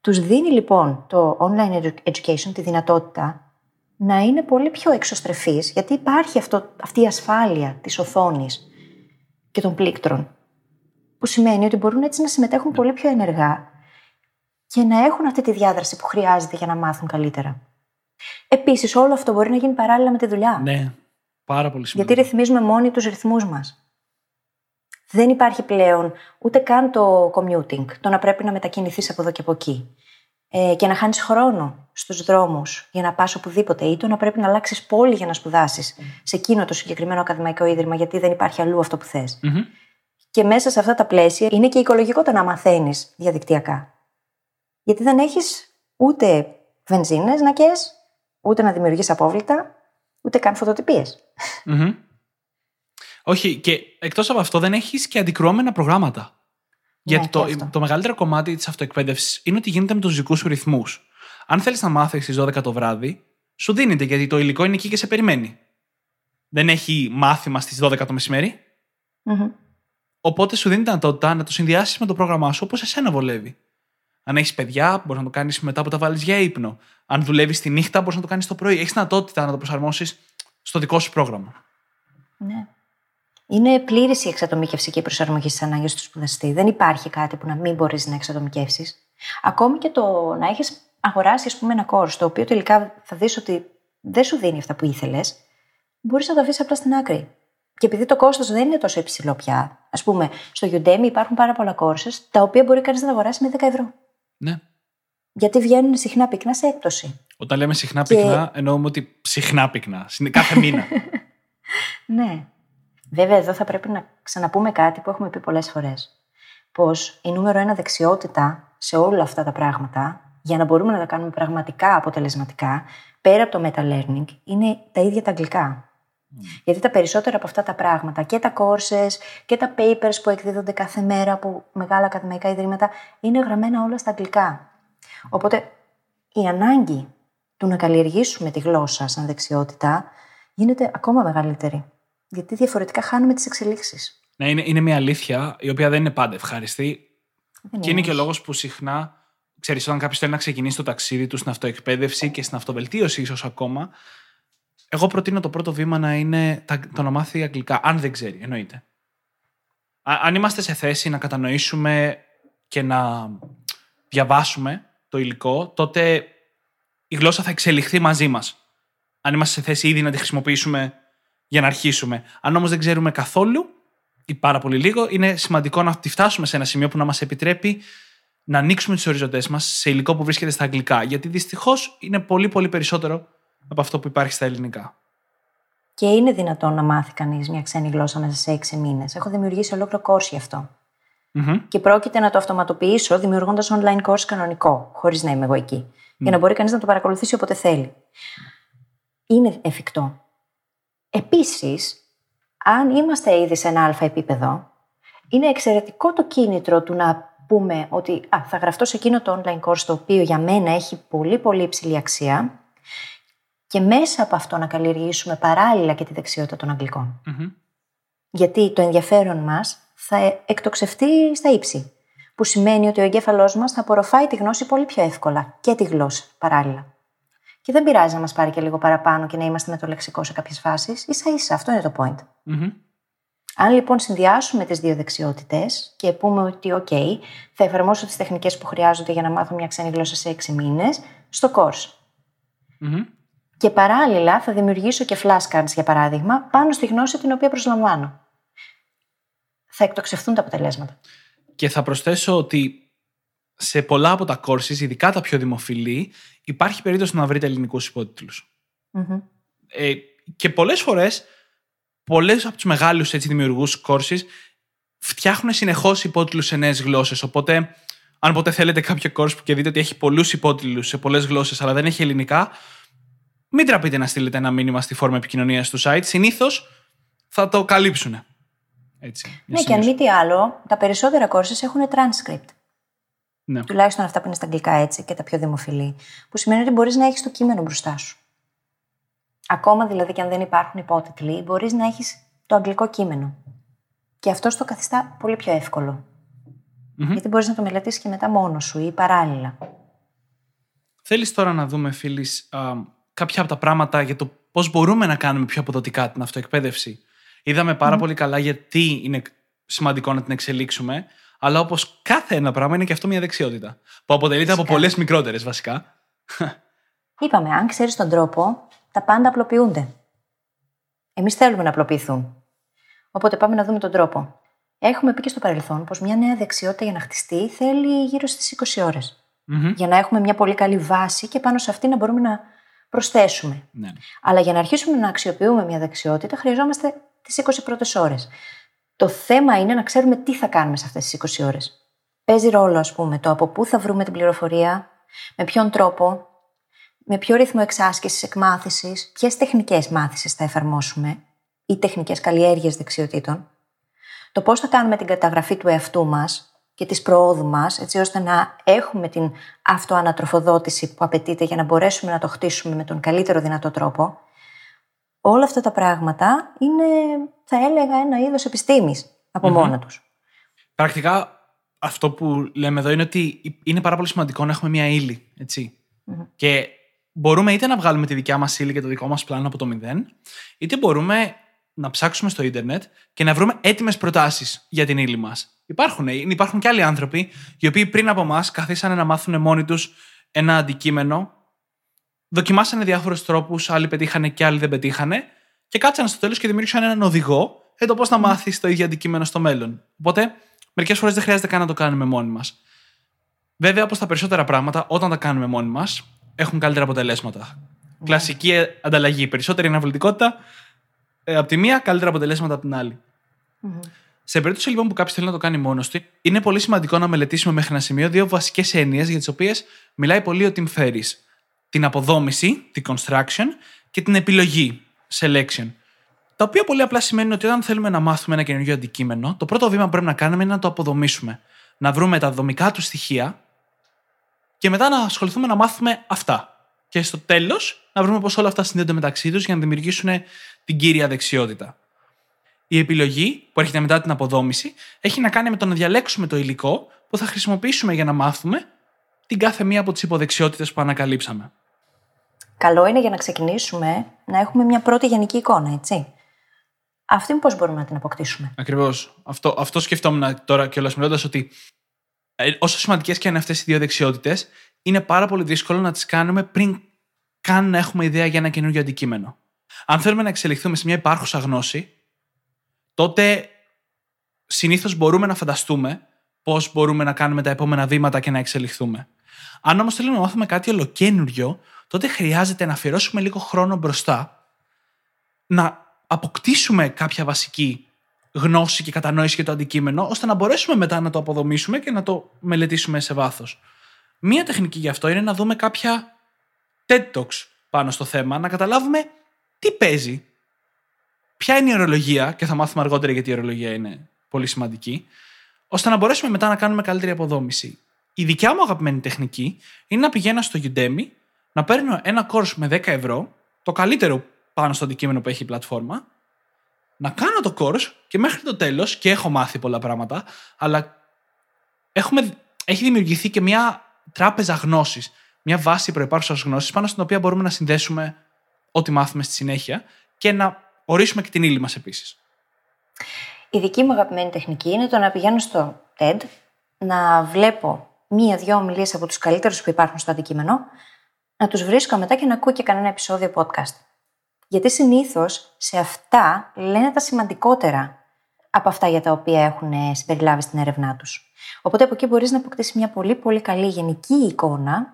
Τους δίνει λοιπόν το online edu- education τη δυνατότητα να είναι πολύ πιο εξωστρεφείς, γιατί υπάρχει αυτό, αυτή η ασφάλεια της οθόνης και των πλήκτρων που σημαίνει ότι μπορούν έτσι να συμμετέχουν πολύ πιο ενεργά και να έχουν αυτή τη διάδραση που χρειάζεται για να μάθουν καλύτερα. Επίσης, όλο αυτό μπορεί να γίνει παράλληλα με τη δουλειά. Ναι, πάρα πολύ σημαντικό. Γιατί ρυθμίζουμε μόνοι τους ρυθμούς μας. Δεν υπάρχει πλέον ούτε καν το commuting, το να πρέπει να μετακινηθείς από εδώ και από εκεί. Ε, και να χάνεις χρόνο στους δρόμους για να πας οπουδήποτε, ή το να πρέπει να αλλάξεις πόλη για να σπουδάσεις σε εκείνο το συγκεκριμένο ακαδημαϊκό ίδρυμα, γιατί δεν υπάρχει αλλού αυτό που θες. Και μέσα σε αυτά τα πλαίσια είναι και οικολογικό το να μαθαίνεις διαδικτυακά. Γιατί δεν έχεις ούτε βενζίνες να καίει, ούτε να δημιουργείς απόβλητα, ούτε καν φωτοτυπίες. Όχι, και εκτός από αυτό δεν έχεις και αντικρουόμενα προγράμματα. Ναι, Γιατί το, αυτό. το μεγαλύτερο κομμάτι της αυτοεκπαίδευσης είναι ότι γίνεται με τους δικούς σου ρυθμούς. Αν θέλεις να μάθεις στις 12 το βράδυ, σου δίνεται γιατί το υλικό είναι εκεί και σε περιμένει. Δεν έχει μάθημα στις 12 το μεσημέρι. Μμμ. Οπότε σου δίνει τη δυνατότητα να το συνδυάσεις με το πρόγραμμά σου όπως εσένα βολεύει. Αν έχεις παιδιά, μπορείς να το κάνεις μετά που τα βάλεις για ύπνο. Αν δουλεύεις τη νύχτα, μπορείς να το κάνεις το πρωί. Έχεις δυνατότητα να το προσαρμόσεις στο δικό σου πρόγραμμα. Ναι. Είναι πλήρης η εξατομίκευση και η προσαρμογή στις ανάγκες του σπουδαστή. Δεν υπάρχει κάτι που να μην μπορείς να εξατομικεύσεις. Ακόμη και το να έχεις αγοράσει, ας πούμε, ένα κόρς το οποίο τελικά θα δεις ότι δεν σου δίνει αυτά που ήθελες, μπορείς να το αφήσει απλά στην άκρη. Και επειδή το κόστος δεν είναι τόσο υψηλό πια, ας πούμε, στο Udemy υπάρχουν πάρα πολλά courses τα οποία μπορεί κανείς να τα αγοράσει με 10 ευρώ. Ναι. Γιατί βγαίνουν συχνά πυκνά σε έκπτωση. Όταν λέμε συχνά Και- πυκνά, εννοούμε ότι συχνά πυκνά. Συνε- Κάθε μήνα. <laughs> Ναι. Βέβαια, εδώ θα πρέπει να ξαναπούμε κάτι που έχουμε πει πολλές φορές. Πως η νούμερο ένα δεξιότητα σε όλα αυτά τα πράγματα, για να μπορούμε να τα κάνουμε πραγματικά αποτελεσματικά, πέρα από το meta-learning, είναι τα ίδια τα αγγλικά. Γιατί τα περισσότερα από αυτά τα πράγματα και τα courses και τα papers που εκδίδονται κάθε μέρα από μεγάλα ακαδημαϊκά ιδρύματα είναι γραμμένα όλα στα αγγλικά. Οπότε η ανάγκη του να καλλιεργήσουμε τη γλώσσα σαν δεξιότητα γίνεται ακόμα μεγαλύτερη. Γιατί διαφορετικά χάνουμε τις εξελίξεις. ναι, είναι, είναι μια αλήθεια η οποία δεν είναι πάντα ευχάριστη. Δεν Και είναι και ο όμως. λόγος που συχνά, ξέρεις, όταν κάποιος θέλει να ξεκινήσει το ταξίδι του στην αυτοεκπαίδευση και στην αυτοβελτίωση, ίσως ακόμα, εγώ προτείνω το πρώτο βήμα να είναι τα- το να μάθει αγγλικά. Αν δεν ξέρει, εννοείται. Α- αν είμαστε σε θέση να κατανοήσουμε και να διαβάσουμε το υλικό, τότε η γλώσσα θα εξελιχθεί μαζί μας. Αν είμαστε σε θέση ήδη να τη χρησιμοποιήσουμε για να αρχίσουμε. Αν όμως δεν ξέρουμε καθόλου ή πάρα πολύ λίγο, είναι σημαντικό να τη φτάσουμε σε ένα σημείο που να μας επιτρέπει να ανοίξουμε τις οριζοντές μας σε υλικό που βρίσκεται στα αγγλικά. Γιατί δυστυχώς είναι πολύ πολύ περισσότερο από αυτό που υπάρχει στα ελληνικά. Και είναι δυνατόν να μάθει κανείς μια ξένη γλώσσα μέσα σε έξι μήνες. Έχω δημιουργήσει ολόκληρο course γι' αυτό. Μμμ. Και πρόκειται να το αυτοματοποιήσω δημιουργώντας online course κανονικό, χωρίς να είμαι εγώ εκεί. Για να μπορεί κανείς να το παρακολουθήσει όποτε θέλει. Είναι εφικτό. Επίσης, αν είμαστε ήδη σε ένα αλφα επίπεδο, είναι εξαιρετικό το κίνητρο του να πούμε ότι α, θα γραφτώ σε εκείνο το online course το οποίο για μένα έχει πολύ πολύ υψηλή αξία και μέσα από αυτό να καλλιεργήσουμε παράλληλα και τη δεξιότητα των αγγλικών. Μμμ. Γιατί το ενδιαφέρον μας θα εκτοξευτεί στα ύψη. Που σημαίνει ότι ο εγκέφαλός μας θα απορροφάει τη γνώση πολύ πιο εύκολα και τη γλώσσα παράλληλα. Και δεν πειράζει να μας πάρει και λίγο παραπάνω και να είμαστε με το λεξικό σε κάποιες φάσεις. Ίσα ίσα, αυτό είναι το point. Μμμ. Αν λοιπόν συνδυάσουμε τις δύο δεξιότητες και πούμε ότι «ΟΚ, θα εφαρμόσω τις τεχνικές που χρειάζονται για να μάθω μια ξένη γλώσσα σε έξι μήνες» στο course. Μμμ. Και παράλληλα θα δημιουργήσω και flashcards, για παράδειγμα, πάνω στη γνώση την οποία προσλαμβάνω. Θα εκτοξευτούν τα αποτελέσματα. Και θα προσθέσω ότι σε πολλά από τα courses, ειδικά τα πιο δημοφιλή, υπάρχει περίπτωση να βρείτε ελληνικούς υπότιτλους. Μμμ. Ε, και πολλές φορές, πολλές από τους μεγάλους δημιουργούς courses φτιάχνουν συνεχώς υπότιτλους σε νέες γλώσσες. Οπότε, αν ποτέ θέλετε κάποιο course που και δείτε ότι έχει πολλούς υπότιτλους σε πολλές γλώσσες, αλλά δεν έχει ελληνικά, μην τραπείτε να στείλετε ένα μήνυμα στη φόρμα επικοινωνίας του site. Συνήθως θα το καλύψουν. Έτσι. μια Ναι, και αν σημείωση. μη τι άλλο, τα περισσότερα courses έχουν transcript. Ναι. Τουλάχιστον αυτά που είναι στα αγγλικά έτσι και τα πιο δημοφιλή. Που σημαίνει ότι μπορείς να έχεις το κείμενο μπροστά σου. Ακόμα δηλαδή και αν δεν υπάρχουν υπότιτλοι, μπορείς να έχεις το αγγλικό κείμενο. Και αυτό το καθιστά πολύ πιο ευκολο Μμμ. Γιατί μπορείς να το μελετήσεις και μετά μόνος σου ή παράλληλα. Θέλεις τώρα να δούμε, φίλης, α, κάποια από τα πράγματα για το πώς μπορούμε να κάνουμε πιο αποδοτικά την αυτοεκπαίδευση. Είδαμε πάρα πολύ καλά γιατί είναι σημαντικό να την εξελίξουμε, αλλά όπως κάθε ένα πράγμα είναι και αυτό μια δεξιότητα, που αποτελείται από Φυσικά. πολλές μικρότερες βασικά. Είπαμε, αν ξέρεις τον τρόπο, τα πάντα απλοποιούνται. Εμείς θέλουμε να απλοποιηθούν. Οπότε πάμε να δούμε τον τρόπο. Έχουμε πει και στο παρελθόν πως μια νέα δεξιότητα για να χτιστεί θέλει γύρω στις 20 ώρες. Για να έχουμε μια πολύ καλή βάση και πάνω σε αυτή να μπορούμε να προσθέσουμε. Ναι. Αλλά για να αρχίσουμε να αξιοποιούμε μια δεξιότητα, χρειαζόμαστε τις 20 πρώτες ώρες. Το θέμα είναι να ξέρουμε τι θα κάνουμε σε αυτές τις 20 ώρες. Παίζει ρόλο, ας πούμε, το από πού θα βρούμε την πληροφορία, με ποιον τρόπο, με ποιο ρυθμό εξάσκησης, εκμάθησης, ποιες τεχνικές μάθηση θα εφαρμόσουμε ή τεχνικές καλλιέργειες δεξιοτήτων, το πώς θα κάνουμε την καταγραφή του εαυτού μας και της προόδου μας, έτσι ώστε να έχουμε την αυτοανατροφοδότηση που απαιτείται για να μπορέσουμε να το χτίσουμε με τον καλύτερο δυνατό τρόπο. Όλα αυτά τα πράγματα είναι, θα έλεγα, ένα είδος επιστήμης από μόνα τους. Πρακτικά αυτό που λέμε εδώ είναι ότι είναι πάρα πολύ σημαντικό να έχουμε μια ύλη. ετσι Και μπορούμε είτε να βγάλουμε τη δικιά μας ύλη και το δικό μας πλάνο από το μηδέν, είτε μπορούμε να ψάξουμε στο ίντερνετ και να βρούμε έτοιμες προτάσεις για την ύλη μας. Υπάρχουν, υπάρχουν και άλλοι άνθρωποι οι οποίοι πριν από εμά καθίσανε να μάθουν μόνοι τους ένα αντικείμενο, δοκιμάσανε διάφορους τρόπους, άλλοι πετύχανε και άλλοι δεν πετύχανε, και κάτσανε στο τέλος και δημιούργησαν έναν οδηγό για το πώς να μάθεις το ίδιο αντικείμενο στο μέλλον. Οπότε, μερικές φορές δεν χρειάζεται καν να το κάνουμε μόνοι μας. Βέβαια, όπως τα περισσότερα πράγματα, όταν τα κάνουμε μόνοι μας, έχουν καλύτερα αποτελέσματα. Κλασική ανταλλαγή. Περισσότερη αναβλητικότητα ε, από τη μία, καλύτερα αποτελέσματα από την άλλη. Σε περίπτωση λοιπόν που κάποιος θέλει να το κάνει μόνος του, είναι πολύ σημαντικό να μελετήσουμε μέχρι ένα σημείο δύο βασικές έννοιες για τις οποίες μιλάει πολύ ο Tim Ferriss. Την αποδόμηση, την construction και την επιλογή, selection. Τα οποία πολύ απλά σημαίνουν ότι όταν θέλουμε να μάθουμε ένα καινούργιο αντικείμενο, το πρώτο βήμα που πρέπει να κάνουμε είναι να το αποδομήσουμε. Να βρούμε τα δομικά του στοιχεία και μετά να ασχοληθούμε να μάθουμε αυτά. Και στο τέλος να βρούμε πώς όλα αυτά συνδέονται μεταξύ τους για να δημιουργήσουν την κύρια δεξιότητα. Η επιλογή που έρχεται μετά την αποδόμηση έχει να κάνει με το να διαλέξουμε το υλικό που θα χρησιμοποιήσουμε για να μάθουμε την κάθε μία από τις υποδεξιότητες που ανακαλύψαμε. Καλό είναι για να ξεκινήσουμε να έχουμε μια πρώτη γενική εικόνα, έτσι. Αυτή πώ μπορούμε να την αποκτήσουμε; Ακριβώς. Αυτό, αυτό σκεφτόμουν τώρα κιόλας μιλώντας ότι ε, όσο σημαντικές και είναι αυτές οι δύο δεξιότητες, είναι πάρα πολύ δύσκολο να τις κάνουμε πριν καν να έχουμε ιδέα για ένα καινούργιο αντικείμενο. Αν θέλουμε να εξελιχθούμε σε μια υπάρχουσα γνώση, τότε συνήθως μπορούμε να φανταστούμε πώς μπορούμε να κάνουμε τα επόμενα βήματα και να εξελιχθούμε. Αν όμως θέλουμε να μάθουμε κάτι ολοκένουργιο, τότε χρειάζεται να αφιερώσουμε λίγο χρόνο μπροστά, να αποκτήσουμε κάποια βασική γνώση και κατανόηση για το αντικείμενο, ώστε να μπορέσουμε μετά να το αποδομήσουμε και να το μελετήσουμε σε βάθος. Μία τεχνική γι' αυτό είναι να δούμε κάποια TED Talks πάνω στο θέμα, να καταλάβουμε τι παίζει, ποια είναι η ορολογία, και θα μάθουμε αργότερα γιατί η ορολογία είναι πολύ σημαντική, ώστε να μπορέσουμε μετά να κάνουμε καλύτερη αποδόμηση. Η δικιά μου αγαπημένη τεχνική είναι να πηγαίνω στο Udemy, να παίρνω ένα course με 10 ευρώ, το καλύτερο πάνω στο αντικείμενο που έχει η πλατφόρμα, να κάνω το course και μέχρι το τέλος, και έχω μάθει πολλά πράγματα, αλλά έχουμε, έχει δημιουργηθεί και μια τράπεζα γνώσης, μια βάση προϋπάρχουσας γνώσης πάνω στην οποία μπορούμε να συνδέσουμε ό,τι μάθουμε στη συνέχεια και να ορίσουμε και την ύλη μας επίσης. Η δική μου αγαπημένη τεχνική είναι το να πηγαίνω στο TED, να βλέπω μία-δυο ομιλίες από τους καλύτερους που υπάρχουν στο αντικείμενο, να τους βρίσκω μετά και να ακούω και κανένα επεισόδιο podcast. Γιατί συνήθως σε αυτά λένε τα σημαντικότερα από αυτά για τα οποία έχουν συμπεριλάβει στην έρευνά τους. Οπότε από εκεί μπορείς να αποκτήσεις μια πολύ πολύ καλή γενική εικόνα,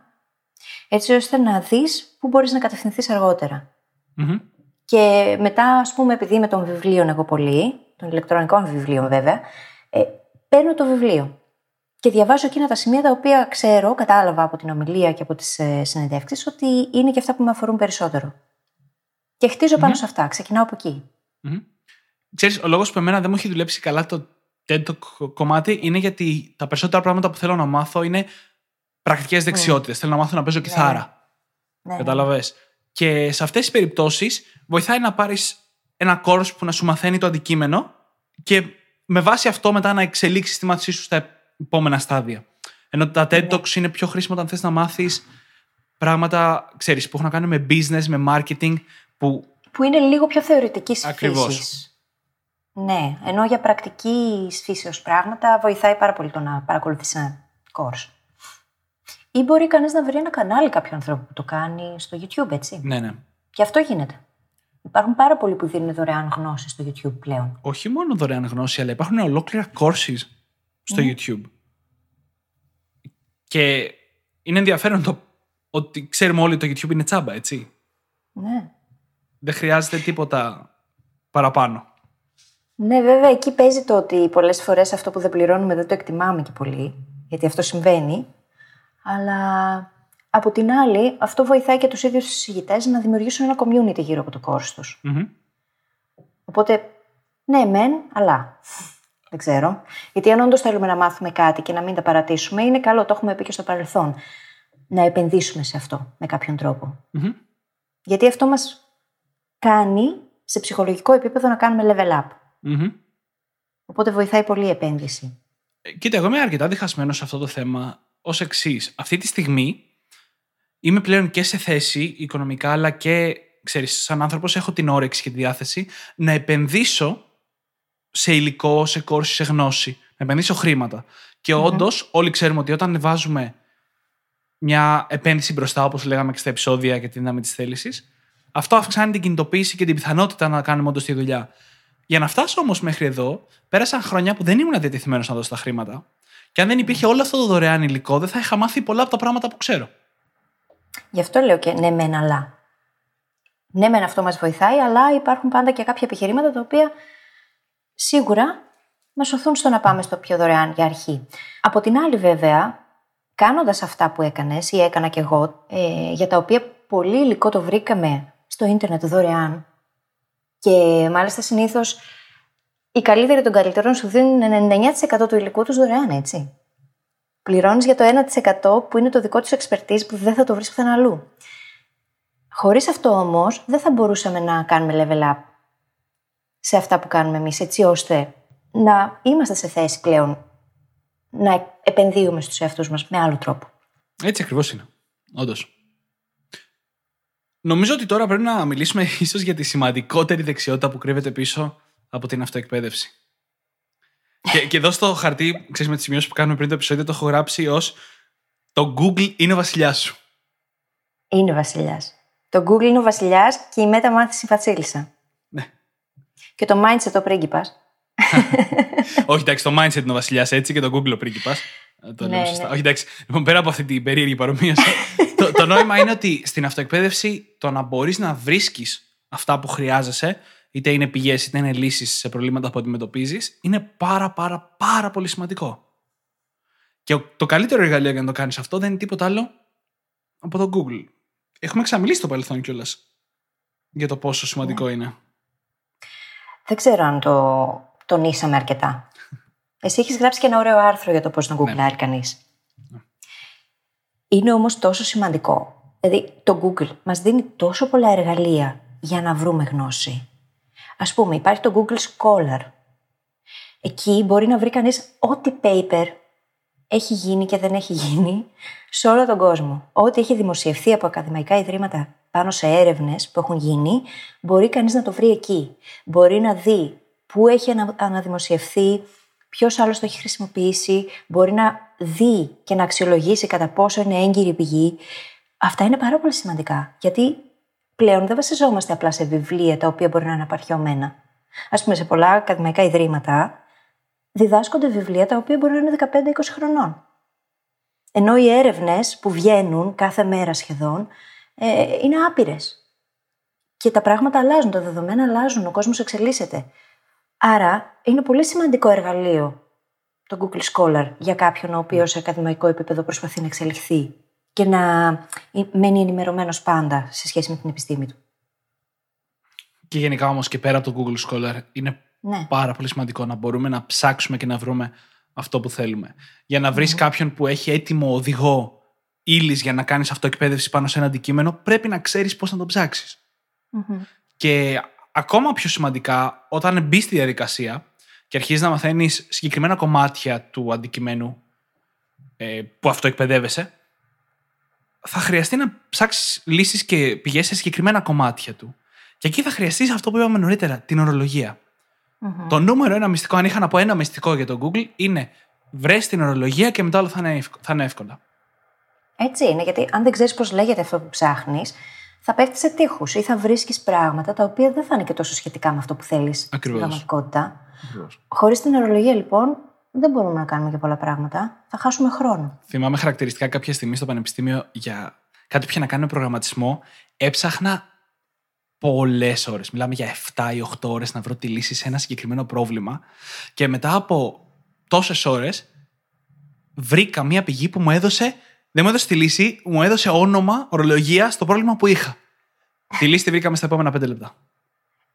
έτσι ώστε να δεις πού μπορείς να κατευθυνθείς Και μετά, ας πούμε, επειδή με των βιβλίων εγώ πολύ, των ηλεκτρονικών βιβλίων βέβαια, ε, παίρνω το βιβλίο και διαβάζω εκείνα τα σημεία τα οποία ξέρω, κατάλαβα από την ομιλία και από τις ε, συνεντεύξεις, ότι είναι και αυτά που με αφορούν περισσότερο. Και χτίζω πάνω σε αυτά. Ξεκινάω από εκεί. Mm-hmm. Ξέρεις, ο λόγος που εμένα δεν μου έχει δουλέψει καλά το TED κομμάτι είναι γιατί τα περισσότερα πράγματα που θέλω να μάθω είναι πρακτικές ναι. δεξιότητες. Θέλω να μάθω να παίζω ναι. κιθάρα. Ναι. Κατάλαβες. Και σε αυτές τις περιπτώσεις βοηθάει να πάρεις ένα course που να σου μαθαίνει το αντικείμενο και με βάση αυτό μετά να εξελίξεις τη μάθησή σου στα επόμενα στάδια. Ενώ τα TED ναι. Talks είναι πιο χρήσιμα όταν θες να μάθεις πράγματα, ξέρεις, που έχουν να κάνουν με business, με marketing, που... Που είναι λίγο πιο θεωρητικής φύσης. Ναι, ενώ για πρακτικής φύσεως πράγματα βοηθάει πάρα πολύ το να παρακολουθήσει ένα course. Ή μπορεί κανείς να βρει ένα κανάλι κάποιου ανθρώπου που το κάνει στο YouTube, έτσι; Ναι, ναι. Και αυτό γίνεται. Υπάρχουν πάρα πολλοί που δίνουν δωρεάν γνώση στο YouTube πλέον. Όχι μόνο δωρεάν γνώση, αλλά υπάρχουν ολόκληρα courses στο YouTube. Και είναι ενδιαφέρον το ότι ξέρουμε όλοι το YouTube είναι τσάμπα, έτσι. Ναι. Δεν χρειάζεται τίποτα παραπάνω. Ναι, βέβαια, εκεί παίζει το ότι πολλές φορές αυτό που δεν πληρώνουμε δεν το εκτιμάμε και πολύ, γιατί αυτό συμβαίνει. Αλλά από την άλλη, αυτό βοηθάει και τους ίδιους του συζητητές να δημιουργήσουν ένα community γύρω από το course τους. Μμμ. Οπότε, ναι, μεν, αλλά. Δεν ξέρω. Γιατί αν όντως θέλουμε να μάθουμε κάτι και να μην τα παρατήσουμε, είναι καλό, το έχουμε πει και στο παρελθόν, να επενδύσουμε σε αυτό με κάποιον τρόπο. Μμμ. Γιατί αυτό μας κάνει σε ψυχολογικό επίπεδο να κάνουμε level up. Μμμ. Οπότε βοηθάει πολύ η επένδυση. Ε, Κοίτα, εγώ είμαι αρκετά διχασμένος σε αυτό το θέμα ως εξής. Αυτή τη στιγμή είμαι πλέον και σε θέση οικονομικά, αλλά και ξέρεις, σαν άνθρωπος έχω την όρεξη και τη διάθεση να επενδύσω σε υλικό, σε κόρση, σε γνώση. Να επενδύσω χρήματα. Και όντως, όλοι ξέρουμε ότι όταν βάζουμε μια επένδυση μπροστά, όπως λέγαμε και στα επεισόδια για τη δύναμη της θέλησης, αυτό αυξάνει την κινητοποίηση και την πιθανότητα να κάνουμε όντως τη δουλειά. Για να φτάσω όμως μέχρι εδώ, πέρασαν χρόνια που δεν ήμουν διατεθειμένος να δώσω τα χρήματα. Και αν δεν υπήρχε όλο αυτό το δωρεάν υλικό, δεν θα είχα μάθει πολλά από τα πράγματα που ξέρω. Γι' αυτό λέω και ναι, μεν, αλλά. Ναι, μεν αυτό μας βοηθάει, αλλά υπάρχουν πάντα και κάποια επιχειρήματα τα οποία σίγουρα μας σωθούν στο να πάμε στο πιο δωρεάν για αρχή. Από την άλλη, βέβαια, κάνοντας αυτά που έκανες ή έκανα κι εγώ, ε, για τα οποία πολύ υλικό το βρήκαμε στο ίντερνετ δωρεάν, και μάλιστα συνήθως οι καλύτεροι των καλύτερων σου δίνουν 99% του υλικού τους δωρεάν, έτσι. Πληρώνεις για το 1% που είναι το δικό τους expertise που δεν θα το βρεις πουθενά αλλού. Χωρίς αυτό όμως, δεν θα μπορούσαμε να κάνουμε level up σε αυτά που κάνουμε εμείς, έτσι ώστε να είμαστε σε θέση πλέον να επενδύουμε στους εαυτούς μας με άλλο τρόπο. Έτσι ακριβώς είναι. Όντως. Νομίζω ότι τώρα πρέπει να μιλήσουμε <laughs> ίσως για τη σημαντικότερη δεξιότητα που κρύβεται πίσω από την αυτοεκπαίδευση. και, και εδώ στο χαρτί, ξέρεις με τις σημειώσεις που κάνουμε πριν το επεισόδιο, το έχω γράψει ως Το Google είναι ο βασιλιάς σου. Είναι ο βασιλιάς. Το Google είναι ο βασιλιάς και η μεταμάθηση η βασίλισσα. Ναι. Και το mindset ο πρίγκιπας. <laughs> Όχι, εντάξει, το mindset είναι ο βασιλιάς έτσι και το Google ο πρίγκιπας. Το Ναι, λέμε σωστά. ναι. Όχι, εντάξει. Λοιπόν, πέρα από αυτή την περίεργη παρομοίωση, <laughs> το, το νόημα είναι ότι στην αυτοεκπαίδευση το να μπορείς να βρίσκεις αυτά που χρειάζεσαι, είτε είναι πηγές είτε είναι λύσεις σε προβλήματα που αντιμετωπίζεις, είναι πάρα πάρα πάρα πολύ σημαντικό. Και ο- το καλύτερο εργαλείο για να το κάνεις αυτό δεν είναι τίποτα άλλο από το Google. Έχουμε ξαμιλήσει στο παρελθόν κιόλας για το πόσο σημαντικό Ναι. είναι. Δεν ξέρω αν το τονίσαμε αρκετά. <laughs> Εσύ έχεις γράψει και ένα ωραίο άρθρο για το πώς να Ναι. γκουγκλάρει κανείς. Είναι όμως τόσο σημαντικό. Δηλαδή, το Google μας δίνει τόσο πολλά εργαλεία για να βρούμε γνώση. Ας πούμε, υπάρχει το Google Scholar. Εκεί μπορεί να βρει κανείς ό,τι paper έχει γίνει και δεν έχει γίνει σε όλο τον κόσμο. Ό,τι έχει δημοσιευθεί από ακαδημαϊκά ιδρύματα πάνω σε έρευνες που έχουν γίνει, μπορεί κανείς να το βρει εκεί. Μπορεί να δει πού έχει ανα- αναδημοσιευθεί, ποιος άλλος το έχει χρησιμοποιήσει, μπορεί να δει και να αξιολογήσει κατά πόσο είναι έγκυρη πηγή. Αυτά είναι πάρα πολύ σημαντικά. Γιατί πλέον δεν βασιζόμαστε απλά σε βιβλία τα οποία μπορεί να είναι απαρχαιωμένα. Α πούμε, σε πολλά ακαδημαϊκά ιδρύματα διδάσκονται βιβλία τα οποία μπορεί να είναι 15-20 χρονών. Ενώ οι έρευνες που βγαίνουν κάθε μέρα σχεδόν ε, είναι άπειρες. Και τα πράγματα αλλάζουν, τα δεδομένα αλλάζουν, ο κόσμος εξελίσσεται. Άρα είναι πολύ σημαντικό εργαλείο το Google Scholar για κάποιον ο οποίος σε ακαδημαϊκό επίπεδο προσπαθεί να εξελιχθεί και να ε, μένει ενημερωμένος πάντα σε σχέση με την επιστήμη του. Και γενικά όμως και πέρα από το Google Scholar είναι Ναι. πάρα πολύ σημαντικό να μπορούμε να ψάξουμε και να βρούμε αυτό που θέλουμε. Για να βρεις κάποιον που έχει έτοιμο οδηγό ύλης για να κάνεις αυτοεκπαίδευση πάνω σε ένα αντικείμενο, πρέπει να ξέρεις πώς να το ψάξεις. Και ακόμα πιο σημαντικά, όταν μπει στη διαδικασία και αρχίζεις να μαθαίνεις συγκεκριμένα κομμάτια του αντικειμένου ε, που αυτοεκπαιδεύεσαι, θα χρειαστεί να ψάξεις λύσεις και πηγές σε συγκεκριμένα κομμάτια του. Και εκεί θα χρειαστεί αυτό που είπαμε νωρίτερα, την ορολογία. Το νούμερο ένα μυστικό, αν είχα να πω ένα μυστικό για το Google, είναι βρες την ορολογία και μετά όλα θα είναι, ευκ- θα είναι εύκολα. Έτσι είναι, γιατί αν δεν ξέρεις πώς λέγεται αυτό που ψάχνεις, θα πέφτεις σε τείχους ή θα βρίσκεις πράγματα τα οποία δεν θα είναι και τόσο σχετικά με αυτό που θέλεις στην Ακριβώς. πραγματικότητα. Χωρίς την ορολογία, λοιπόν, δεν μπορούμε να κάνουμε και πολλά πράγματα. Θα χάσουμε χρόνο. Θυμάμαι χαρακτηριστικά κάποια στιγμή στο πανεπιστήμιο για κάτι που είχε να κάνει με προγραμματισμό. Έψαχνα πολλές ώρες. Μιλάμε για 7 ή 8 ώρες να βρω τη λύση σε ένα συγκεκριμένο πρόβλημα. Και μετά από τόσες ώρες βρήκα μία πηγή που μου έδωσε. Δεν μου έδωσε τη λύση, μου έδωσε όνομα, ορολογία στο πρόβλημα που είχα. τη λύση τη βρήκαμε στα επόμενα 5 λεπτά.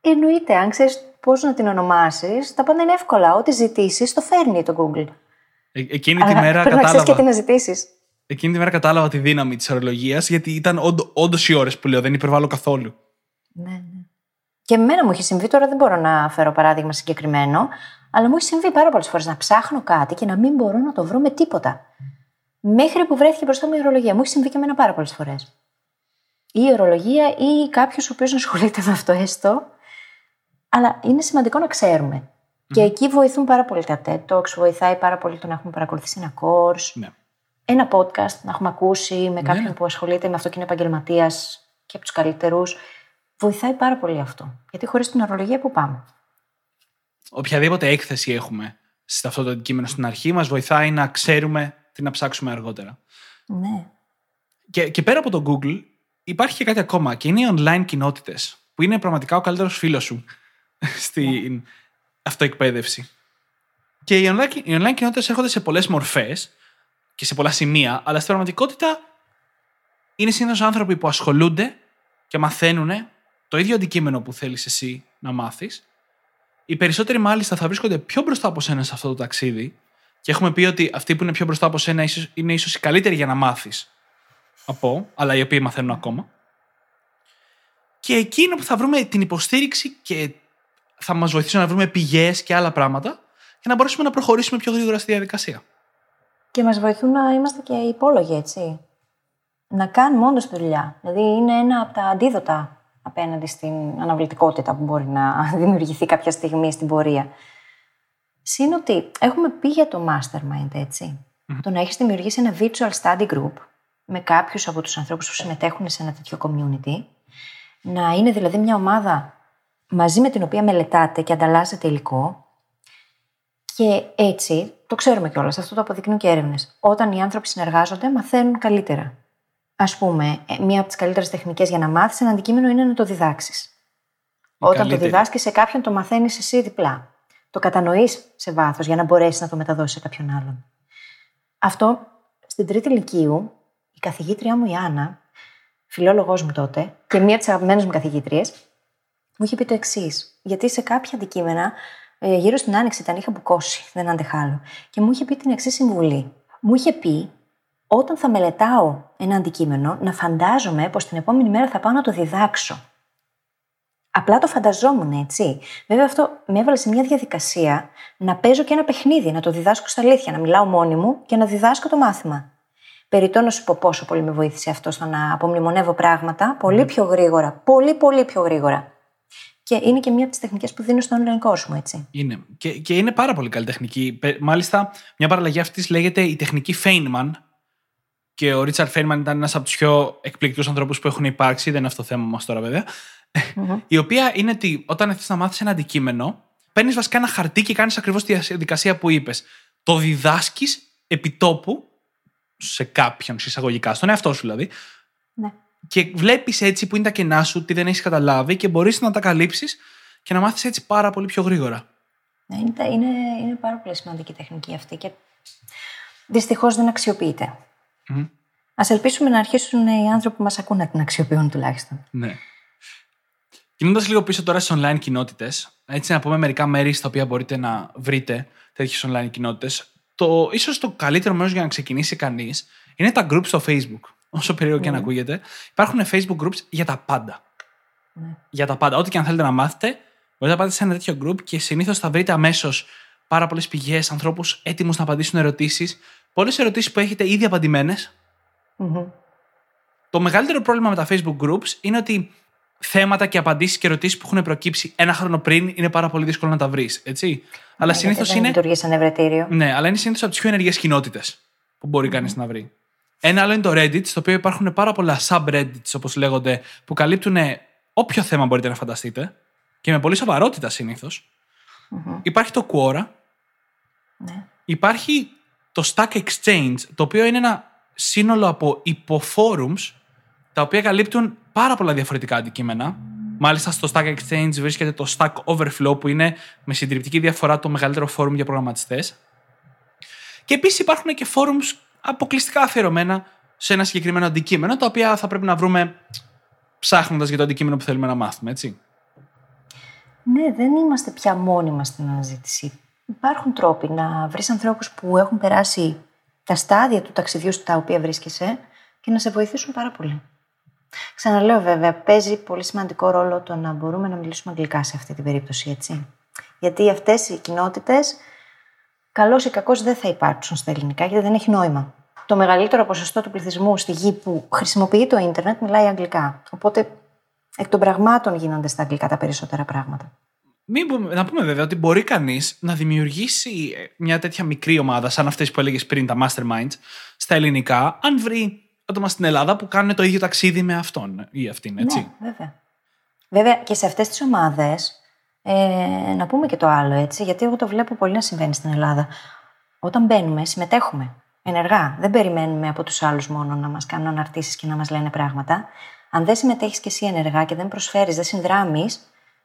Εννοείται, αν ξέρεις πώς να την ονομάσεις, τα πάντα είναι εύκολα. Ό,τι ζητήσεις, το φέρνει το Google. Ε, εκείνη τη μέρα Πρέπει να ξέρεις και κατάλαβα. τι να ζητήσεις. Εκείνη τη μέρα κατάλαβα τη δύναμη της ορολογίας, γιατί ήταν όντως οι ώρες που λέω, δεν υπερβάλλω καθόλου. Ναι, ναι. Και εμένα μου έχει συμβεί, τώρα δεν μπορώ να φέρω παράδειγμα συγκεκριμένο, αλλά μου έχει συμβεί πάρα πολλές φορές να ψάχνω κάτι και να μην μπορώ να το βρω με τίποτα. Μέχρι που βρέθηκε μπροστά μου η ορολογία. Μου έχει συμβεί και εμένα πάρα πολλές φορές. Ή η ορολογία ή κάποιος ο οποίος ασχολείται με αυτό έστω. Αλλά είναι σημαντικό να ξέρουμε. Και εκεί βοηθούν πάρα πολύ τα TED Talks, βοηθάει πάρα πολύ το να έχουμε παρακολουθήσει ένα course, Ναι. ένα podcast να έχουμε ακούσει με κάποιον ναι. που ασχολείται με αυτό και είναι επαγγελματίας και από τους καλύτερους. Βοηθάει πάρα πολύ αυτό. Γιατί χωρίς την ορολογία που πάμε; οποιαδήποτε έκθεση έχουμε σε αυτό το αντικείμενο στην αρχή μας βοηθάει να ξέρουμε τι να ψάξουμε αργότερα. Ναι. Και, και πέρα από το Google υπάρχει και κάτι ακόμα και είναι οι online κοινότητες που είναι πραγματικά ο καλύτερος φίλος σου <laughs> στην αυτοεκπαίδευση. Και οι online, οι online κοινότητες έρχονται σε πολλές μορφές και σε πολλά σημεία, αλλά στην πραγματικότητα είναι συνήθως άνθρωποι που ασχολούνται και μαθαίνουν το ίδιο αντικείμενο που θέλεις εσύ να μάθεις οι περισσότεροι μάλιστα θα βρίσκονται πιο μπροστά από σένα σε αυτό το ταξίδι. Και έχουμε πει ότι αυτοί που είναι πιο μπροστά από σένα ίσως, είναι ίσως οι καλύτεροι για να μάθεις από, αλλά οι οποίοι μαθαίνουν ακόμα. Και εκεί είναι που θα βρούμε την υποστήριξη και θα μας βοηθήσουν να βρούμε πηγές και άλλα πράγματα για να μπορέσουμε να προχωρήσουμε πιο γρήγορα στη διαδικασία. Και μας βοηθούν να είμαστε και υπόλογοι, έτσι. Να κάνουμε όντως τη δουλειά. Δηλαδή, είναι ένα από τα αντίδοτα απέναντι στην αναβλητικότητα που μπορεί να <laughs> δημιουργηθεί κάποια στιγμή στην πορεία. Συν ότι έχουμε πει για το mastermind, ετσι Το να έχεις δημιουργήσει ένα virtual study group με κάποιους από τους ανθρώπους που συμμετέχουν σε ένα τέτοιο community. Να είναι δηλαδή μια ομάδα μαζί με την οποία μελετάτε και ανταλλάσσετε υλικό. Και έτσι, το ξέρουμε κιόλας, αυτό το αποδεικνύουν και έρευνες. Όταν οι άνθρωποι συνεργάζονται, μαθαίνουν καλύτερα. Α πούμε, ε, μία από τις καλύτερες τεχνικές για να μάθεις ένα αντικείμενο είναι να το διδάξεις. Όταν καλύτερη. το διδάσκεις σε κάποιον, το μαθαίνεις εσύ διπλά. Το κατανοείς σε βάθος για να μπορέσεις να το μεταδώσεις σε κάποιον άλλον. Αυτό στην τρίτη ηλικίου, η καθηγήτριά μου η Άννα, φιλόλογός μου τότε, και μία από τις αγαπημένες μου καθηγήτριες, μου είχε πει το εξής. Γιατί σε κάποια αντικείμενα, ε, γύρω στην άνοιξη ήταν, είχα μπουκώσει, δεν άντεχα άλλο. Και μου είχε πει την εξής συμβουλή. Μου είχε πει όταν θα μελετάω ένα αντικείμενο, να φαντάζομαι πως την επόμενη μέρα θα πάω να το διδάξω. Απλά το φανταζόμουν, έτσι. Βέβαια, αυτό με έβαλε σε μια διαδικασία να παίζω και ένα παιχνίδι, να το διδάσκω στα αλήθεια, να μιλάω μόνη μου και να διδάσκω το μάθημα. Περιτώ να σου πω πόσο πολύ με βοήθησε αυτό στο να απομνημονεύω πράγματα πολύ πιο γρήγορα. Πολύ, πολύ πιο γρήγορα. Και είναι και μία από τις τεχνικές που δίνω στον online κόσμο, έτσι. Είναι. Και, και είναι πάρα πολύ καλή τεχνική. Πε- Μάλιστα, μια παραλλαγή αυτής λέγεται η τεχνική Feynman. Και ο Ρίτσαρντ Feynman ήταν ένας από τους πιο εκπληκτικούς ανθρώπους που έχουν υπάρξει. Δεν είναι αυτό το θέμα μας τώρα, βέβαια. Η οποία είναι ότι όταν θες να μάθεις ένα αντικείμενο, παίρνεις βασικά ένα χαρτί και κάνεις ακριβώς τη διαδικασία που είπες. Το διδάσκεις επιτόπου σε κάποιον εισαγωγικά, στον εαυτό σου δηλαδή, Ναι. Και βλέπεις έτσι που είναι τα κενά σου, τι δεν έχεις καταλάβει και μπορείς να τα καλύψεις και να μάθεις έτσι πάρα πολύ πιο γρήγορα. Ναι, είναι, είναι, είναι πάρα πολύ σημαντική η τεχνική αυτή και δυστυχώς δεν αξιοποιείται. Μμμ. Α ελπίσουμε να αρχίσουν οι άνθρωποι που μας ακούν να την αξιοποιούν τουλάχιστον. Ναι. Κινώντα λίγο πίσω τώρα στις online κοινότητες, έτσι να πούμε μερικά μέρη στα οποία μπορείτε να βρείτε τέτοιες online κοινότητες. Το ίσως το καλύτερο μέρος για να ξεκινήσει κανείς είναι τα groups στο Facebook. Όσο περίεργο και αν ακούγεται, υπάρχουν Facebook groups για τα πάντα. Για τα πάντα. Ό,τι και αν θέλετε να μάθετε, μπορείτε να πάτε σε ένα τέτοιο group και συνήθως θα βρείτε αμέσως πάρα πολλές πηγές, ανθρώπους έτοιμους να απαντήσουν ερωτήσεις. Πολλές ερωτήσεις που έχετε ήδη απαντημένες Μμμ. το μεγαλύτερο πρόβλημα με τα Facebook groups είναι ότι θέματα και απαντήσεις και ερωτήσεις που έχουν προκύψει ένα χρόνο πριν είναι πάρα πολύ δύσκολο να τα βρεις. Έτσι. Αλλά Ναι, συνήθως γιατί δεν είναι. λειτουργεί σαν ευρετήριο. Ναι, αλλά είναι συνήθως από τις πιο ενεργές κοινότητες που μπορεί κανείς να βρει. Ένα άλλο είναι το Reddit, στο οποίο υπάρχουν πάρα πολλά subreddits, όπως λέγονται, που καλύπτουν όποιο θέμα μπορείτε να φανταστείτε και με πολύ σοβαρότητα συνήθως. Υπάρχει το Quora. Ναι. Υπάρχει το Stack Exchange, το οποίο είναι ένα σύνολο από υποφόρουμς τα οποία καλύπτουν πάρα πολλά διαφορετικά αντικείμενα. Μάλιστα στο Stack Exchange βρίσκεται το Stack Overflow που είναι με συντριπτική διαφορά το μεγαλύτερο φόρουμ για προγραμματιστές. Και επίσης υπάρχουν και forums αποκλειστικά αφιερωμένα σε ένα συγκεκριμένο αντικείμενο, τα οποία θα πρέπει να βρούμε ψάχνοντας για το αντικείμενο που θέλουμε να μάθουμε, έτσι. Ναι, δεν είμαστε πια μόνοι μας στην αναζήτηση. Υπάρχουν τρόποι να βρεις ανθρώπους που έχουν περάσει τα στάδια του ταξιδιού στα οποία βρίσκεσαι και να σε βοηθήσουν πάρα πολύ. Ξαναλέω βέβαια, παίζει πολύ σημαντικό ρόλο το να μπορούμε να μιλήσουμε αγγλικά σε αυτή την περίπτωση, έτσι. Γιατί αυτές οι κοινότητες, καλώς ή κακώς, δεν θα υπάρξουν στα ελληνικά, γιατί δεν έχει νόημα. Το μεγαλύτερο ποσοστό του πληθυσμού στη γη που χρησιμοποιεί το ίντερνετ μιλάει αγγλικά. Οπότε εκ των πραγμάτων γίνονται στα αγγλικά τα περισσότερα πράγματα. Μην πούμε, να πούμε βέβαια ότι μπορεί κανείς να δημιουργήσει μια τέτοια μικρή ομάδα, σαν αυτές που έλεγες πριν, τα masterminds, στα ελληνικά, αν βρει άτομα στην Ελλάδα που κάνουν το ίδιο ταξίδι με αυτόν ή αυτήν, έτσι. Ναι, βέβαια. Βέβαια και σε αυτές τις ομάδες, ε, να πούμε και το άλλο έτσι, γιατί εγώ το βλέπω πολύ να συμβαίνει στην Ελλάδα. Όταν μπαίνουμε, συμμετέχουμε ενεργά. Δεν περιμένουμε από τους άλλους μόνο να μας κάνουν αναρτήσεις και να μας λένε πράγματα. Αν δεν συμμετέχεις και εσύ ενεργά και δεν προσφέρεις, δεν συνδράμεις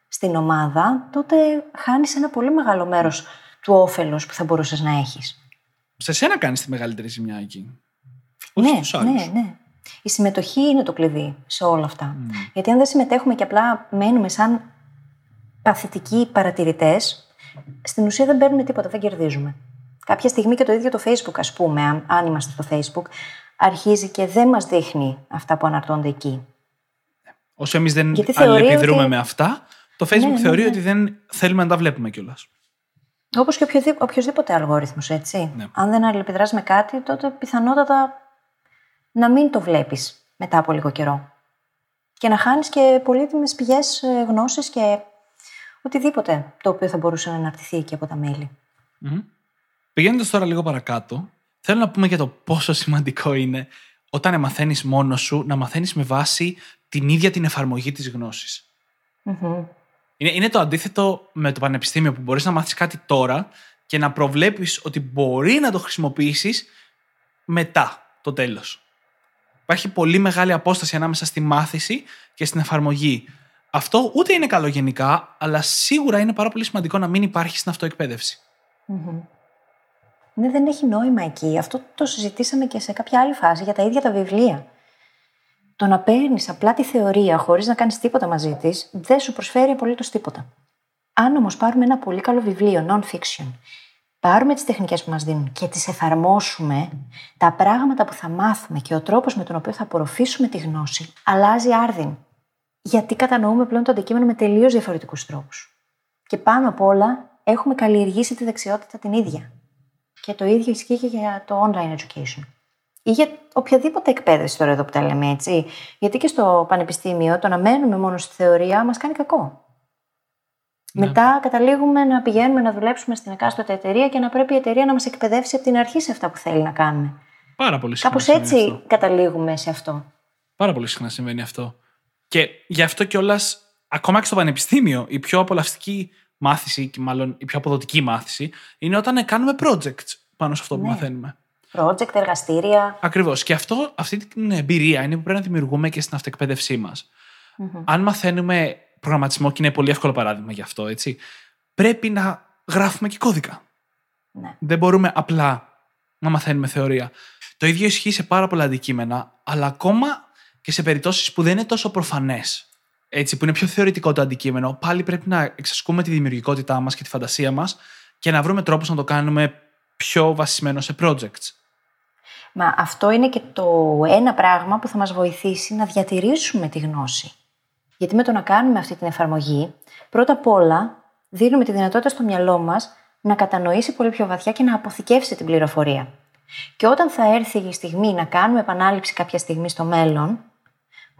στην ομάδα, τότε χάνεις ένα πολύ μεγάλο μέρος του όφελος που θα μπορούσες να έχεις. Σε σένα κάνεις τη μεγαλύτερη ζημιά εκεί. Ναι, ναι, ναι. Η συμμετοχή είναι το κλειδί σε όλα αυτά. Mm. Γιατί αν δεν συμμετέχουμε και απλά μένουμε σαν παθητικοί παρατηρητές, στην ουσία δεν παίρνουμε τίποτα, δεν κερδίζουμε. Κάποια στιγμή και το ίδιο το Facebook, ας πούμε, αν είμαστε στο Facebook, αρχίζει και δεν μας δείχνει αυτά που αναρτώνται εκεί. Όσο εμείς δεν αλληλεπιδρούμε ότι... με αυτά, το Facebook ναι, ναι θεωρεί ναι, ότι δεν θέλουμε να τα βλέπουμε κιόλας. Όπως και οποιοδήποτε αλγόριθμος, έτσι. Ναι. Αν δεν αλληλεπιδράς με κάτι, τότε πιθανότατα να μην το βλέπεις μετά από λίγο καιρό. Και να χάνεις και πολύτιμες πηγές ε, γνώση και οτιδήποτε το οποίο θα μπορούσε να αναρτηθεί εκεί από τα μέλη. Mm-hmm. Πηγαίνοντας τώρα λίγο παρακάτω, θέλω να πούμε για το πόσο σημαντικό είναι όταν μαθαίνεις μόνος σου να μαθαίνεις με βάση την ίδια την εφαρμογή της γνωση mm Είναι, είναι το αντίθετο με το πανεπιστήμιο που μπορείς να μάθεις κάτι τώρα και να προβλέπεις ότι μπορεί να το χρησιμοποιήσεις μετά το τέλος. Υπάρχει πολύ μεγάλη απόσταση ανάμεσα στη μάθηση και στην εφαρμογή. Αυτό ούτε είναι καλό γενικά, αλλά σίγουρα είναι πάρα πολύ σημαντικό να μην υπάρχει στην αυτοεκπαίδευση. Ναι, δεν έχει νόημα εκεί. Αυτό το συζητήσαμε και σε κάποια άλλη φάση για τα ίδια τα βιβλία. Το να παίρνεις απλά τη θεωρία χωρίς να κάνεις τίποτα μαζί της, δεν σου προσφέρει απολύτως τίποτα. Αν όμως πάρουμε ένα πολύ καλό βιβλίο, non-fiction, πάρουμε τις τεχνικές που μας δίνουν και τις εφαρμόσουμε, τα πράγματα που θα μάθουμε και ο τρόπος με τον οποίο θα απορροφήσουμε τη γνώση αλλάζει άρδιν. Γιατί κατανοούμε πλέον το αντικείμενο με τελείως διαφορετικούς τρόπους. Και πάνω απ' όλα έχουμε καλλιεργήσει τη δεξιότητα την ίδια. Και το ίδιο ισχύει και για το online education. Ή για οποιαδήποτε εκπαίδευση τώρα εδώ που τα λέμε έτσι. Γιατί και στο πανεπιστήμιο το να μένουμε μόνο στη θεωρία μας κάνει κακό. Ναι. Μετά καταλήγουμε να πηγαίνουμε να δουλέψουμε στην εκάστοτε εταιρεία και να πρέπει η εταιρεία να μας εκπαιδεύσει από την αρχή σε αυτά που θέλει να κάνουμε. Πάρα πολύ συχνά. Κάπως έτσι αυτό. καταλήγουμε σε αυτό. Πάρα πολύ συχνά συμβαίνει αυτό. Και γι' αυτό κιόλας, ακόμα και στο πανεπιστήμιο, η πιο απολαυστική μάθηση, και μάλλον η πιο αποδοτική μάθηση, είναι όταν κάνουμε projects πάνω σε αυτό που ναι. μαθαίνουμε. Project, εργαστήρια. Ακριβώς. Και αυτό, αυτή την εμπειρία είναι που πρέπει να δημιουργούμε και στην αυτοεκπαίδευσή μας. Mm-hmm. Αν μαθαίνουμε προγραμματισμό, και είναι πολύ εύκολο παράδειγμα γι' αυτό, έτσι, πρέπει να γράφουμε και κώδικα. Ναι. Δεν μπορούμε απλά να μαθαίνουμε θεωρία. Το ίδιο ισχύει σε πάρα πολλά αντικείμενα, αλλά ακόμα και σε περιπτώσεις που δεν είναι τόσο προφανές έτσι, που είναι πιο θεωρητικό το αντικείμενο, πάλι πρέπει να εξασκούμε τη δημιουργικότητά μας και τη φαντασία μας και να βρούμε τρόπους να το κάνουμε πιο βασισμένο σε projects. Μα αυτό είναι και το ένα πράγμα που θα μας βοηθήσει να διατηρήσουμε τη γνώση. Γιατί με το να κάνουμε αυτή την εφαρμογή, πρώτα απ' όλα δίνουμε τη δυνατότητα στο μυαλό μας να κατανοήσει πολύ πιο βαθιά και να αποθηκεύσει την πληροφορία. Και όταν θα έρθει η στιγμή να κάνουμε επανάληψη κάποια στιγμή στο μέλλον,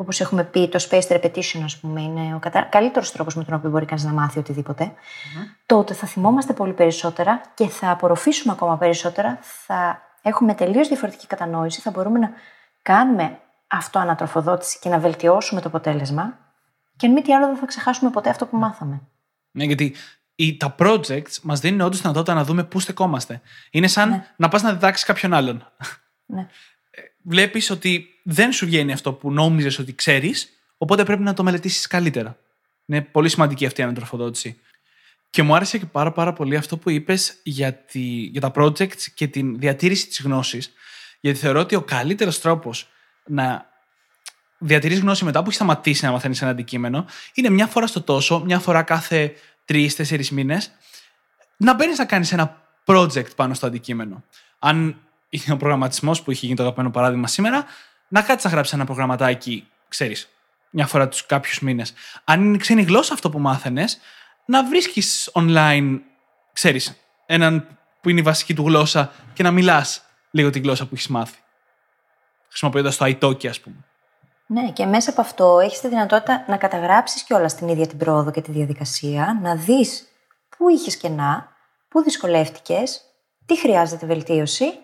Όπως έχουμε πει, το spaced repetition, ας πούμε, είναι ο κατα... καλύτερος τρόπος με τον οποίο μπορεί κανείς να μάθει οτιδήποτε. Mm-hmm. Τότε θα θυμόμαστε πολύ περισσότερα και θα απορροφήσουμε ακόμα περισσότερα, θα έχουμε τελείως διαφορετική κατανόηση, θα μπορούμε να κάνουμε αυτό ανατροφοδότηση και να βελτιώσουμε το αποτέλεσμα. Και αν μη τι άλλο, δεν θα ξεχάσουμε ποτέ αυτό που μάθαμε. Ναι, γιατί οι, τα projects μας δίνουν όντως δυνατότητα να δούμε πού στεκόμαστε. Είναι σαν να πας να διδάξεις κάποιον άλλον. Ναι. Βλέπεις ότι δεν σου βγαίνει αυτό που νόμιζες ότι ξέρεις, οπότε πρέπει να το μελετήσεις καλύτερα. Είναι πολύ σημαντική αυτή η ανατροφοδότηση. Και μου άρεσε και πάρα, πάρα πολύ αυτό που είπες για, τη, για τα projects και τη διατήρηση της γνώσης. Γιατί θεωρώ ότι ο καλύτερος τρόπος να διατηρείς γνώση μετά που έχεις σταματήσει να μαθαίνεις ένα αντικείμενο είναι μια φορά στο τόσο, μια φορά κάθε τρει-τέσσερι μήνες, να μπαίνεις να κάνεις ένα project πάνω στο αντικείμενο. Αν είναι ο προγραμματισμός που έχει γίνει το αγαπημένο παράδειγμα σήμερα, να κάτσει να γράψει ένα προγραμματάκι, ξέρεις, μια φορά τους κάποιους μήνες. Αν είναι ξένη γλώσσα αυτό που μάθαινες, να βρίσκεις online, ξέρεις, έναν που είναι η βασική του γλώσσα και να μιλάς λίγο τη γλώσσα που έχεις μάθει. Χρησιμοποιώντας το iTalki, ας πούμε. Ναι, και μέσα από αυτό έχεις τη δυνατότητα να καταγράψεις κιόλα την ίδια την πρόοδο και τη διαδικασία, να δεις πού είχες κενά, πού δυσκολεύτηκες, τι χρειάζεται βελτίωση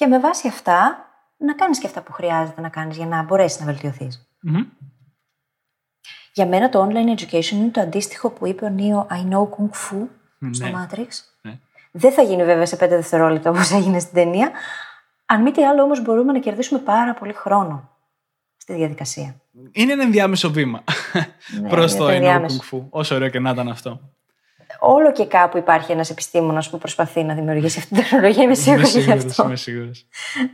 και με βάση αυτά να κάνεις και αυτά που χρειάζεται να κάνεις για να μπορέσεις να βελτιωθει Για μένα το online education είναι το αντίστοιχο που είπε ο Νίο I know Kung Fu στο Ναι. Matrix. Ναι. Δεν θα γίνει βέβαια σε 5 δευτερόλεπτα όπως έγινε στην ταινία. Αν μη τι άλλο όμως μπορούμε να κερδίσουμε πάρα πολύ χρόνο στη διαδικασία. Είναι ένα ενδιάμεσο βήμα Ναι, προς είναι το το I know ενδιάμεσο. Kung Fu. Όσο ωραίο και να ήταν αυτό. Όλο και κάπου υπάρχει ένας επιστήμονας που προσπαθεί να δημιουργήσει αυτή την τεχνολογία. Είμαι Είμαι σίγουρη γι' σίγουρος, αυτό. είμαι σίγουρος.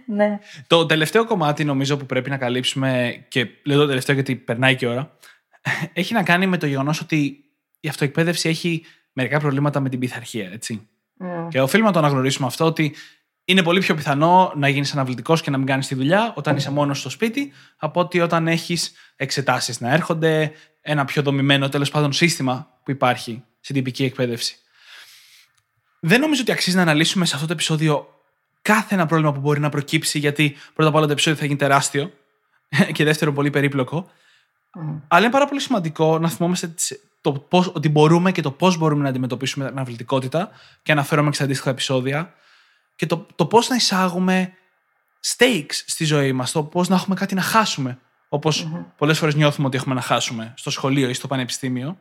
Ναι. Το τελευταίο κομμάτι νομίζω που πρέπει να καλύψουμε και λέω το τελευταίο γιατί περνάει και η ώρα έχει να κάνει με το γεγονός ότι η αυτοεκπαίδευση έχει μερικά προβλήματα με την πειθαρχία, έτσι. Μμ. Και οφείλουμε να το αναγνωρίσουμε αυτό ότι είναι πολύ πιο πιθανό να γίνεις αναβλητικός και να μην κάνεις τη δουλειά όταν είσαι μόνος στο σπίτι, από ότι όταν έχεις εξετάσεις να έρχονται, ένα πιο δομημένο τέλος πάντων σύστημα που υπάρχει στην τυπική εκπαίδευση. Δεν νομίζω ότι αξίζει να αναλύσουμε σε αυτό το επεισόδιο κάθε ένα πρόβλημα που μπορεί να προκύψει, γιατί πρώτα απ' όλα το επεισόδιο θα γίνει τεράστιο <laughs> και δεύτερο πολύ περίπλοκο. Αλλά είναι πάρα πολύ σημαντικό να θυμόμαστε τις- το πώς, ότι μπορούμε και το πώς μπορούμε να αντιμετωπίσουμε την αναβλητικότητα και αναφέρομαι και σε αντίστοιχα επεισόδια και το, το πώς να εισάγουμε stakes στη ζωή μας, το πώς να έχουμε κάτι να χάσουμε. Όπως πολλές φορές νιώθουμε ότι έχουμε να χάσουμε στο σχολείο ή στο πανεπιστήμιο.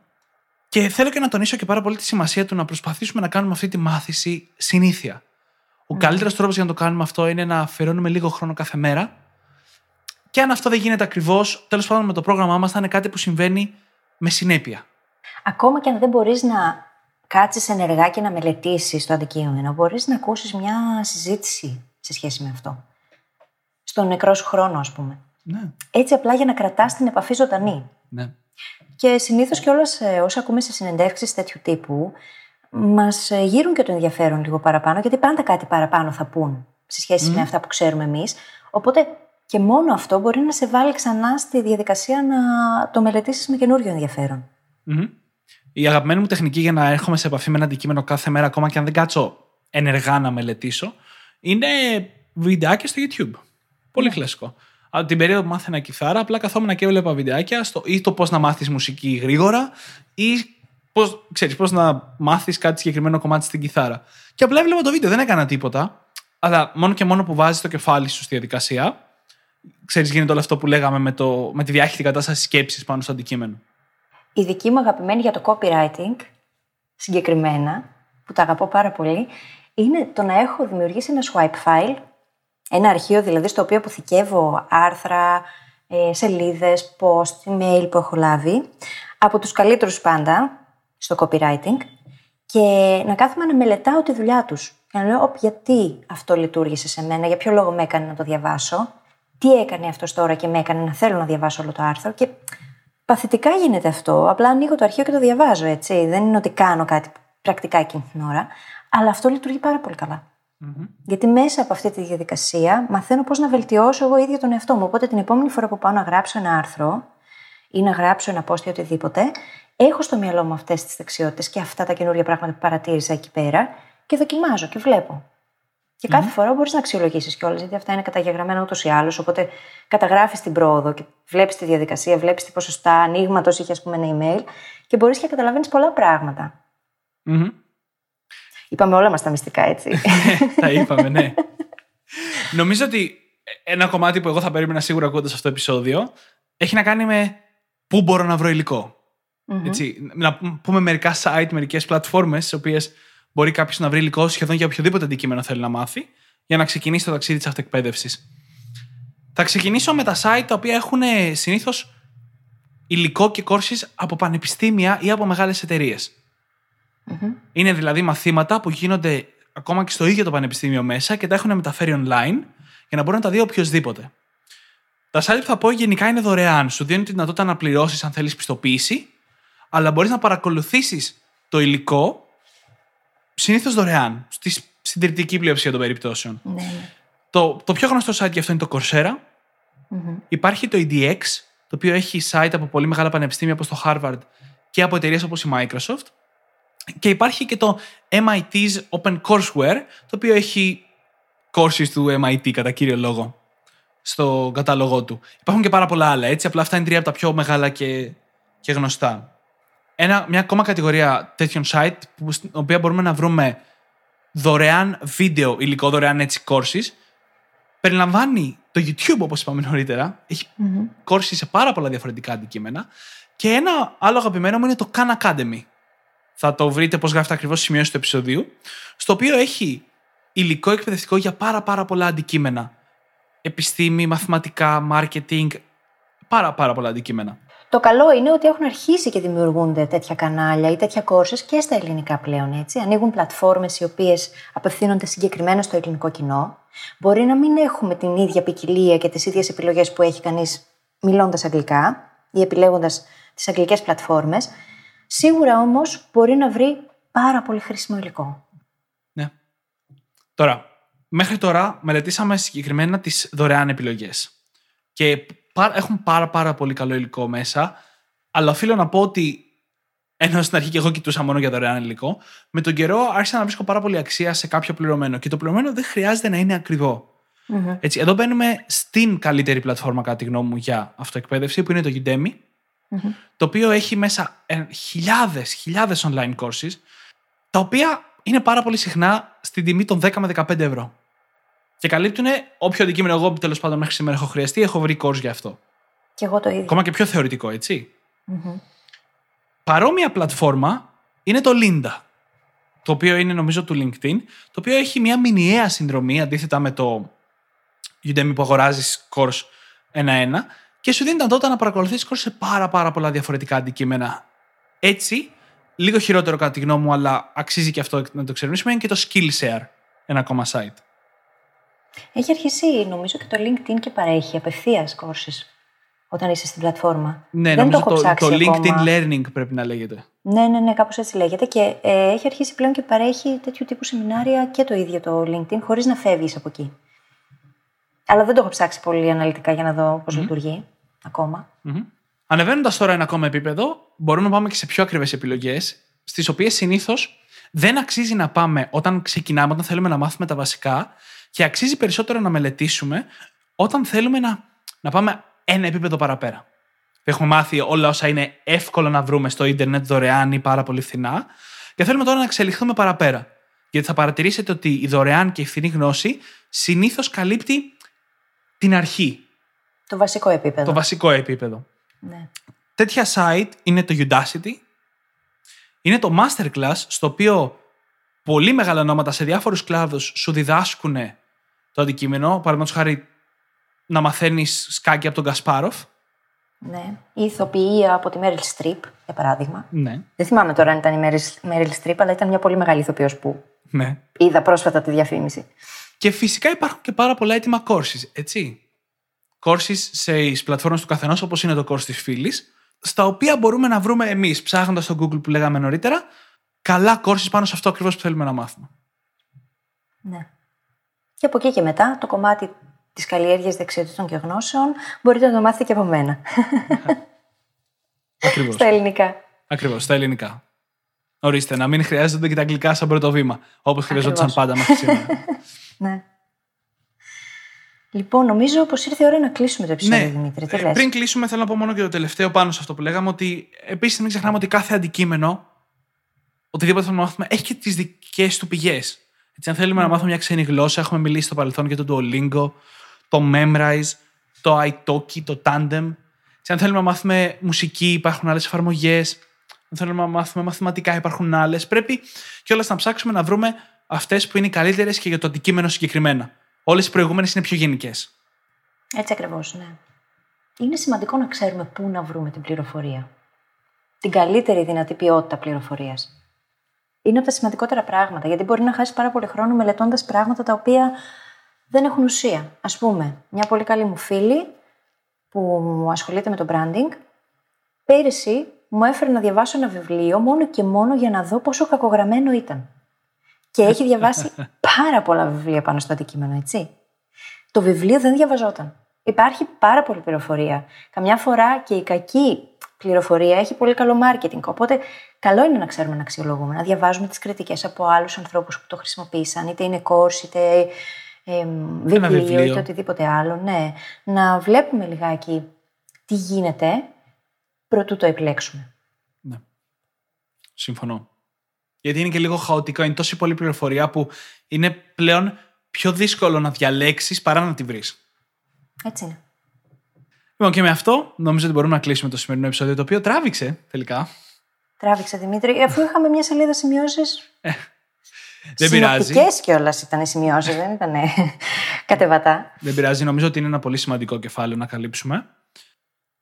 Και θέλω και να τονίσω και πάρα πολύ τη σημασία του να προσπαθήσουμε να κάνουμε αυτή τη μάθηση συνήθεια. Ο καλύτερος τρόπος για να το κάνουμε αυτό είναι να αφιερώνουμε λίγο χρόνο κάθε μέρα. Και αν αυτό δεν γίνεται ακριβώς, τέλος πάντων με το πρόγραμμά μας θα είναι κάτι που συμβαίνει με συνέπεια. Ακόμα και αν δεν μπορείς να κάτσεις ενεργά και να μελετήσεις το αντικείμενο, μπορείς να ακούσεις μια συζήτηση σε σχέση με αυτό. Στον νεκρός σου χρόνο, ας πούμε. Ναι, Έτσι απλά για να κρατάς την επαφή ζωντανή. ναι. Και συνήθως κιόλα όσα ακούμε σε συνεντεύξεις τέτοιου τύπου, μας γύρουν και το ενδιαφέρον λίγο παραπάνω, γιατί πάντα κάτι παραπάνω θα πούν σε σχέση με αυτά που ξέρουμε εμείς. Οπότε και μόνο αυτό μπορεί να σε βάλει ξανά στη διαδικασία να το μελετήσεις με καινούριο ενδιαφέρον. Μμμ. Η αγαπημένη μου τεχνική για να έρχομαι σε επαφή με ένα αντικείμενο κάθε μέρα, ακόμα και αν δεν κάτσω ενεργά να μελετήσω, είναι βιντεάκια στο YouTube. Πολύ κλασικό. Από την περίοδο που μάθαινα κιθάρα, απλά καθόμουν και έβλεπα βιντεάκια στο, ή το πώς να μάθεις μουσική γρήγορα ή πώς, ξέρεις, πώς να μάθεις κάτι συγκεκριμένο κομμάτι στην κιθάρα. Και απλά έβλεπα το βίντεο, δεν έκανα τίποτα. Αλλά μόνο και μόνο που βάζεις το κεφάλι σου στη διαδικασία, ξέρεις, γίνεται όλο αυτό που λέγαμε με, το, με τη διάχυτη κατάσταση σκέψης πάνω στο αντικείμενο. Η δική μου αγαπημένη για το copywriting, συγκεκριμένα, που τα αγαπώ πάρα πολύ, είναι το να έχω δημιουργήσει ένα swipe file, ένα αρχείο δηλαδή στο οποίο αποθηκεύω άρθρα, ε, σελίδες, post, email που έχω λάβει, από τους καλύτερους πάντα στο copywriting και να κάθομαι να μελετάω τη δουλειά τους. Και να λέω, «Οπ, γιατί αυτό λειτουργήσε σε μένα, για ποιο λόγο με έκανε να το διαβάσω, τι έκανε αυτός τώρα και με έκανε να θέλω να διαβάσω όλο το άρθρο; Και παθητικά γίνεται αυτό. Απλά ανοίγω το αρχείο και το διαβάζω, έτσι. Δεν είναι ότι κάνω κάτι πρακτικά εκείνη την ώρα. Αλλά αυτό λειτουργεί πάρα πολύ καλά. Γιατί μέσα από αυτή τη διαδικασία μαθαίνω πώς να βελτιώσω εγώ ίδια τον εαυτό μου. Οπότε την επόμενη φορά που πάω να γράψω ένα άρθρο ή να γράψω ένα post ή οτιδήποτε, έχω στο μυαλό μου αυτές τις δεξιότητες και αυτά τα καινούργια πράγματα που παρατήρησα εκεί πέρα και δοκιμάζω και βλέπω. Και καθε φορά μπορείς να αξιολογήσεις κιόλας, γιατί αυτά είναι καταγεγραμμένα ούτως ή άλλως. Οπότε καταγράφεις την πρόοδο και βλέπεις τη διαδικασία, βλέπεις τι ποσοστά ανοίγματος είχε, ας πούμε, ένα email και μπορείς και καταλαβαίνεις πολλά πράγματα. Μμμ. Είπαμε όλα μας τα μυστικά, έτσι. <laughs> τα είπαμε, ναι. <laughs> Νομίζω ότι ένα κομμάτι που εγώ θα περίμενα σίγουρα ακούγοντας αυτό το επεισόδιο έχει να κάνει με πού μπορώ να βρω υλικό. Έτσι, να πούμε μερικά site, μερικές πλατφόρμες, στις οποίες μπορεί κάποιος να βρει υλικό σχεδόν για οποιοδήποτε αντικείμενο θέλει να μάθει, για να ξεκινήσει το ταξίδι της αυτοεκπαίδευσης. Θα ξεκινήσω με τα site τα οποία έχουν συνήθως υλικό και courses από πανεπιστήμια ή από μεγάλες Είναι δηλαδή μαθήματα που γίνονται ακόμα και στο ίδιο το πανεπιστήμιο μέσα και τα έχουν μεταφέρει online για να μπορεί να τα δει οποιοδήποτε. Τα site που θα πω γενικά είναι δωρεάν. Σου δίνουν τη δυνατότητα να πληρώσεις αν θέλεις πιστοποίηση, αλλά μπορείς να παρακολουθήσεις το υλικό συνήθως δωρεάν. Στη συντηρητική πλειοψηφία των περιπτώσεων. Ναι, ναι. Το, το πιο γνωστό site για αυτό είναι το Coursera. Υπάρχει το EDX, το οποίο έχει site από πολύ μεγάλα πανεπιστήμια όπως το Harvard και από εταιρείες όπως η Microsoft. Και υπάρχει και το MIT's Open Courseware, το οποίο έχει courses του MIT κατά κύριο λόγο στο κατάλογό του. Υπάρχουν και πάρα πολλά άλλα, έτσι. Απλά αυτά είναι τρία από τα πιο μεγάλα και, και γνωστά. Ένα, μια ακόμα κατηγορία τέτοιων site, που, στην οποία μπορούμε να βρούμε δωρεάν βίντεο, υλικό δωρεάν έτσι courses, περιλαμβάνει το YouTube, όπως είπαμε νωρίτερα. Έχει courses σε πάρα πολλά διαφορετικά αντικείμενα. Και ένα άλλο αγαπημένο μου είναι το Khan Academy. Θα το βρείτε πώς γράφεται ακριβώς σημειώσει του επεισοδίου. Στο οποίο έχει υλικό εκπαιδευτικό για πάρα πάρα πολλά αντικείμενα. Επιστήμη, μαθηματικά, marketing, πάρα πάρα πολλά αντικείμενα. Το καλό είναι ότι έχουν αρχίσει και δημιουργούνται τέτοια κανάλια ή τέτοια κόρσες και στα ελληνικά πλέον. Έτσι. Ανοίγουν πλατφόρμες οι οποίες απευθύνονται συγκεκριμένα στο ελληνικό κοινό. Μπορεί να μην έχουμε την ίδια ποικιλία και τις ίδιες επιλογές που έχει κανείς μιλώντας αγγλικά ή επιλέγοντας τις αγγλικές πλατφόρμες. Σίγουρα όμως μπορεί να βρει πάρα πολύ χρήσιμο υλικό. Ναι. Τώρα, μέχρι τώρα μελετήσαμε συγκεκριμένα τις δωρεάν επιλογές. Και έχουν πάρα πάρα πολύ καλό υλικό μέσα, αλλά οφείλω να πω ότι ενώ στην αρχή και εγώ κοιτούσα μόνο για δωρεάν υλικό, με τον καιρό άρχισα να βρίσκω πάρα πολύ αξία σε κάποιο πληρωμένο. Και το πληρωμένο δεν χρειάζεται να είναι ακριβό. Mm-hmm. Έτσι, εδώ μπαίνουμε στην καλύτερη πλατφόρμα, κατά τη γνώμη μου, για αυτοεκπαίδευση, που είναι το Udemy, mm-hmm. το οποίο έχει μέσα χιλιάδες χιλιάδες online courses, τα οποία είναι πάρα πολύ συχνά στην τιμή των 10 με 15 ευρώ. Και καλύπτουν όποιο αντικείμενο εγώ τέλος πάντων μέχρι σήμερα έχω χρειαστεί, έχω βρει course για αυτό. Και εγώ το ίδιο. Ακόμα και πιο θεωρητικό, έτσι. Mm-hmm. Παρόμοια πλατφόρμα είναι το Linda, το οποίο είναι νομίζω του LinkedIn, το οποίο έχει μια μηνιαία συνδρομή αντίθετα με το Udemy που αγοράζεις course ένα-ένα και σου δίνει δυνατότητα να παρακολουθήσει course σε πάρα, πάρα πολλά διαφορετικά αντικείμενα. Έτσι, λίγο χειρότερο κατά τη γνώμη μου, αλλά αξίζει και αυτό να το ξερευνήσουμε, είναι και το Skillshare, ένα ακόμα site. Έχει αρχίσει, νομίζω, και το LinkedIn και παρέχει απευθείας courses όταν είσαι στην πλατφόρμα. Ναι, Δεν νομίζω το, το, το, LinkedIn ακόμα. Learning πρέπει να λέγεται. Ναι, ναι, ναι, κάπως έτσι λέγεται. Και ε, έχει αρχίσει πλέον και παρέχει τέτοιου τύπου σεμινάρια και το ίδιο το LinkedIn, χωρίς να φεύγεις από εκεί. Αλλά δεν το έχω ψάξει πολύ αναλυτικά για να δω πώς mm-hmm. λειτουργεί ακόμα. Mm-hmm. Ανεβαίνοντας τώρα ένα ακόμα επίπεδο, μπορούμε να πάμε και σε πιο ακριβές επιλογές, στις οποίες συνήθως δεν αξίζει να πάμε όταν ξεκινάμε, όταν θέλουμε να μάθουμε τα βασικά, και αξίζει περισσότερο να μελετήσουμε όταν θέλουμε να, να πάμε ένα επίπεδο παραπέρα. Έχουμε μάθει όλα όσα είναι εύκολο να βρούμε στο ίντερνετ δωρεάν ή πάρα πολύ φθηνά και θέλουμε τώρα να εξελιχθούμε παραπέρα. Γιατί θα παρατηρήσετε ότι η δωρεάν και η φθηνή γνώση συνήθως καλύπτει την αρχή. Το βασικό επίπεδο. Το βασικό επίπεδο. Ναι. Τέτοια site είναι το Udacity. Είναι το Masterclass, στο οποίο πολύ μεγάλα ονόματα σε διάφορους κλάδους σου διδάσκουν το αντικείμενο. Παραδείγματος χάρη να μαθαίνεις σκάκι από τον Κασπάροφ. Ναι. Η ηθοποιία από τη Μέριλ Στριπ, για παράδειγμα. Ναι. Δεν θυμάμαι τώρα αν ήταν η Μέριλ Στριπ, αλλά ήταν μια πολύ μεγάλη ηθοποιός που ναι. είδα πρόσφατα τη διαφήμιση. Και φυσικά υπάρχουν και πάρα πολλά έτοιμα courses, έτσι. Courses σε πλατφόρμες του καθενός, όπως είναι το course της φίλης, στα οποία μπορούμε να βρούμε εμείς, ψάχνοντας στο Google που λέγαμε νωρίτερα, καλά courses πάνω σε αυτό ακριβώς που θέλουμε να μάθουμε. Ναι. Και από εκεί και μετά, το κομμάτι της καλλιέργειας δεξιοτήτων και γνώσεων μπορείτε να το μάθετε και από μένα. <laughs> Ακριβώς. στα ελληνικά. Ακριβώς, στα ελληνικά. Ορίστε, να μην χρειάζονται και τα αγγλικά σαν πρώτο βήμα, όπως χρειαζόταν πάντα μέχρι <laughs> σήμερα. ναι. Λοιπόν, νομίζω πως ήρθε η ώρα να κλείσουμε το επεισόδιο, ναι. Δημήτρη. Τι Ε, λες; πριν κλείσουμε, θέλω να πω μόνο και το τελευταίο πάνω σε αυτό που λέγαμε, ότι επίσης μην ξεχνάμε ότι κάθε αντικείμενο, οτιδήποτε θέλουμε να μάθουμε, έχει και τις δικές του πηγές. Έτσι, αν θέλουμε να μάθουμε μια ξένη γλώσσα, έχουμε μιλήσει στο παρελθόν για το Duolingo, το Memrise, το iTalki, το Tandem. Έτσι, αν θέλουμε να μάθουμε μουσική, υπάρχουν άλλες εφαρμογές. Αν θέλουμε να μάθουμε μαθηματικά, υπάρχουν άλλες. Πρέπει κιόλας να ψάξουμε να βρούμε αυτές που είναι οι καλύτερες και για το αντικείμενο συγκεκριμένα. Όλες οι προηγούμενες είναι πιο γενικές. Έτσι ακριβώς, ναι. Είναι σημαντικό να ξέρουμε πού να βρούμε την πληροφορία. Την καλύτερη δυνατή ποιότητα πληροφορίας. Είναι από τα σημαντικότερα πράγματα, γιατί μπορεί να χάσει πάρα πολύ χρόνο μελετώντας πράγματα τα οποία δεν έχουν ουσία. Α πούμε, μια πολύ καλή μου φίλη που ασχολείται με το branding, πέρυσι μου έφερε να διαβάσω ένα βιβλίο μόνο και μόνο για να δω πόσο κακογραμμένο ήταν. Και έχει διαβάσει πάρα πολλά βιβλία πάνω στο αντικείμενο, έτσι. Το βιβλίο δεν διαβαζόταν. Υπάρχει πάρα πολλή πληροφορία. Καμιά φορά και η κακή πληροφορία έχει πολύ καλό marketing. Οπότε, καλό είναι να ξέρουμε να αξιολογούμε, να διαβάζουμε τις κριτικές από άλλους ανθρώπους που το χρησιμοποίησαν, είτε είναι course, είτε ε, βιβλίο, βιβλίο, είτε οτιδήποτε άλλο. Ναι, να βλέπουμε λιγάκι τι γίνεται προτού το επιλέξουμε. Ναι. Συμφωνώ. Γιατί είναι και λίγο χαοτικό. Είναι τόση πολλή πληροφορία που είναι πλέον πιο δύσκολο να διαλέξεις παρά να τη βρεις. Έτσι είναι. Λοιπόν, και με αυτό νομίζω ότι μπορούμε να κλείσουμε το σημερινό επεισόδιο, το οποίο τράβηξε τελικά. Τράβηξε, Δημήτρη, αφού είχαμε μια σελίδα σημειώσεις. Ε, δεν πειράζει. Συνοπτικές κιόλας ήταν οι σημειώσεις, δεν ήταν κατεβατά. Δεν πειράζει, νομίζω ότι είναι ένα πολύ σημαντικό κεφάλαιο να καλύψουμε.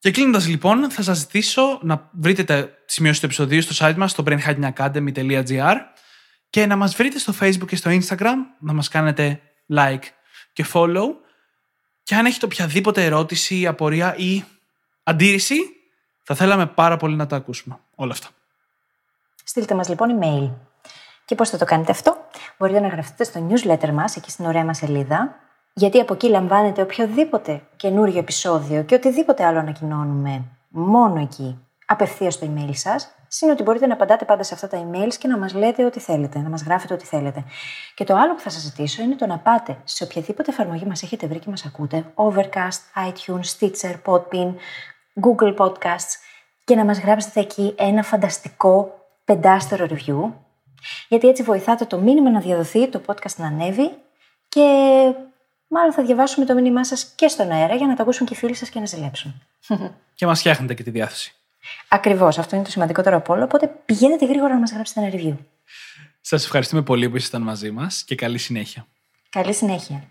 Και κλείνοντας λοιπόν, θα σας ζητήσω να βρείτε τα σημειώσεις του επεισοδίου στο site μας, στο brainhackingacademy.gr και να μας βρείτε στο Facebook και στο Instagram, να μας κάνετε like και follow. Και αν έχετε οποιαδήποτε ερώτηση, απορία ή αντίρρηση, θα θέλαμε πάρα πολύ να τα ακούσουμε. Όλα αυτά. Στείλτε μας λοιπόν email. Και πώς θα το κάνετε αυτό; Μπορείτε να γραφτείτε στο newsletter μας, εκεί στην ωραία μας σελίδα, γιατί από εκεί λαμβάνετε οποιοδήποτε καινούριο επεισόδιο και οτιδήποτε άλλο ανακοινώνουμε μόνο εκεί, απευθείας στο email σας. Συν ότι μπορείτε να απαντάτε πάντα σε αυτά τα emails και να μας λέτε ό,τι θέλετε, να μας γράφετε ό,τι θέλετε. Και το άλλο που θα σας ζητήσω είναι το να πάτε σε οποιαδήποτε εφαρμογή μας έχετε βρει και μας ακούτε, Overcast, iTunes, Stitcher, Podbean, Google Podcasts, και να μας γράψετε εκεί ένα φανταστικό πεντάστερο review. Γιατί έτσι βοηθάτε το μήνυμα να διαδοθεί, το podcast να ανέβει και μάλλον θα διαβάσουμε το μήνυμά σας και στον αέρα για να το ακούσουν και οι φίλοι σας και να ζηλέψουν. <laughs> Και μας φτιάχνετε και τη διάθεση. Ακριβώς. Αυτό είναι το σημαντικότερο από όλο. Οπότε πηγαίνετε γρήγορα να μας γράψετε ένα review. Σας ευχαριστούμε πολύ που ήσασταν μαζί μας και καλή συνέχεια. Καλή συνέχεια.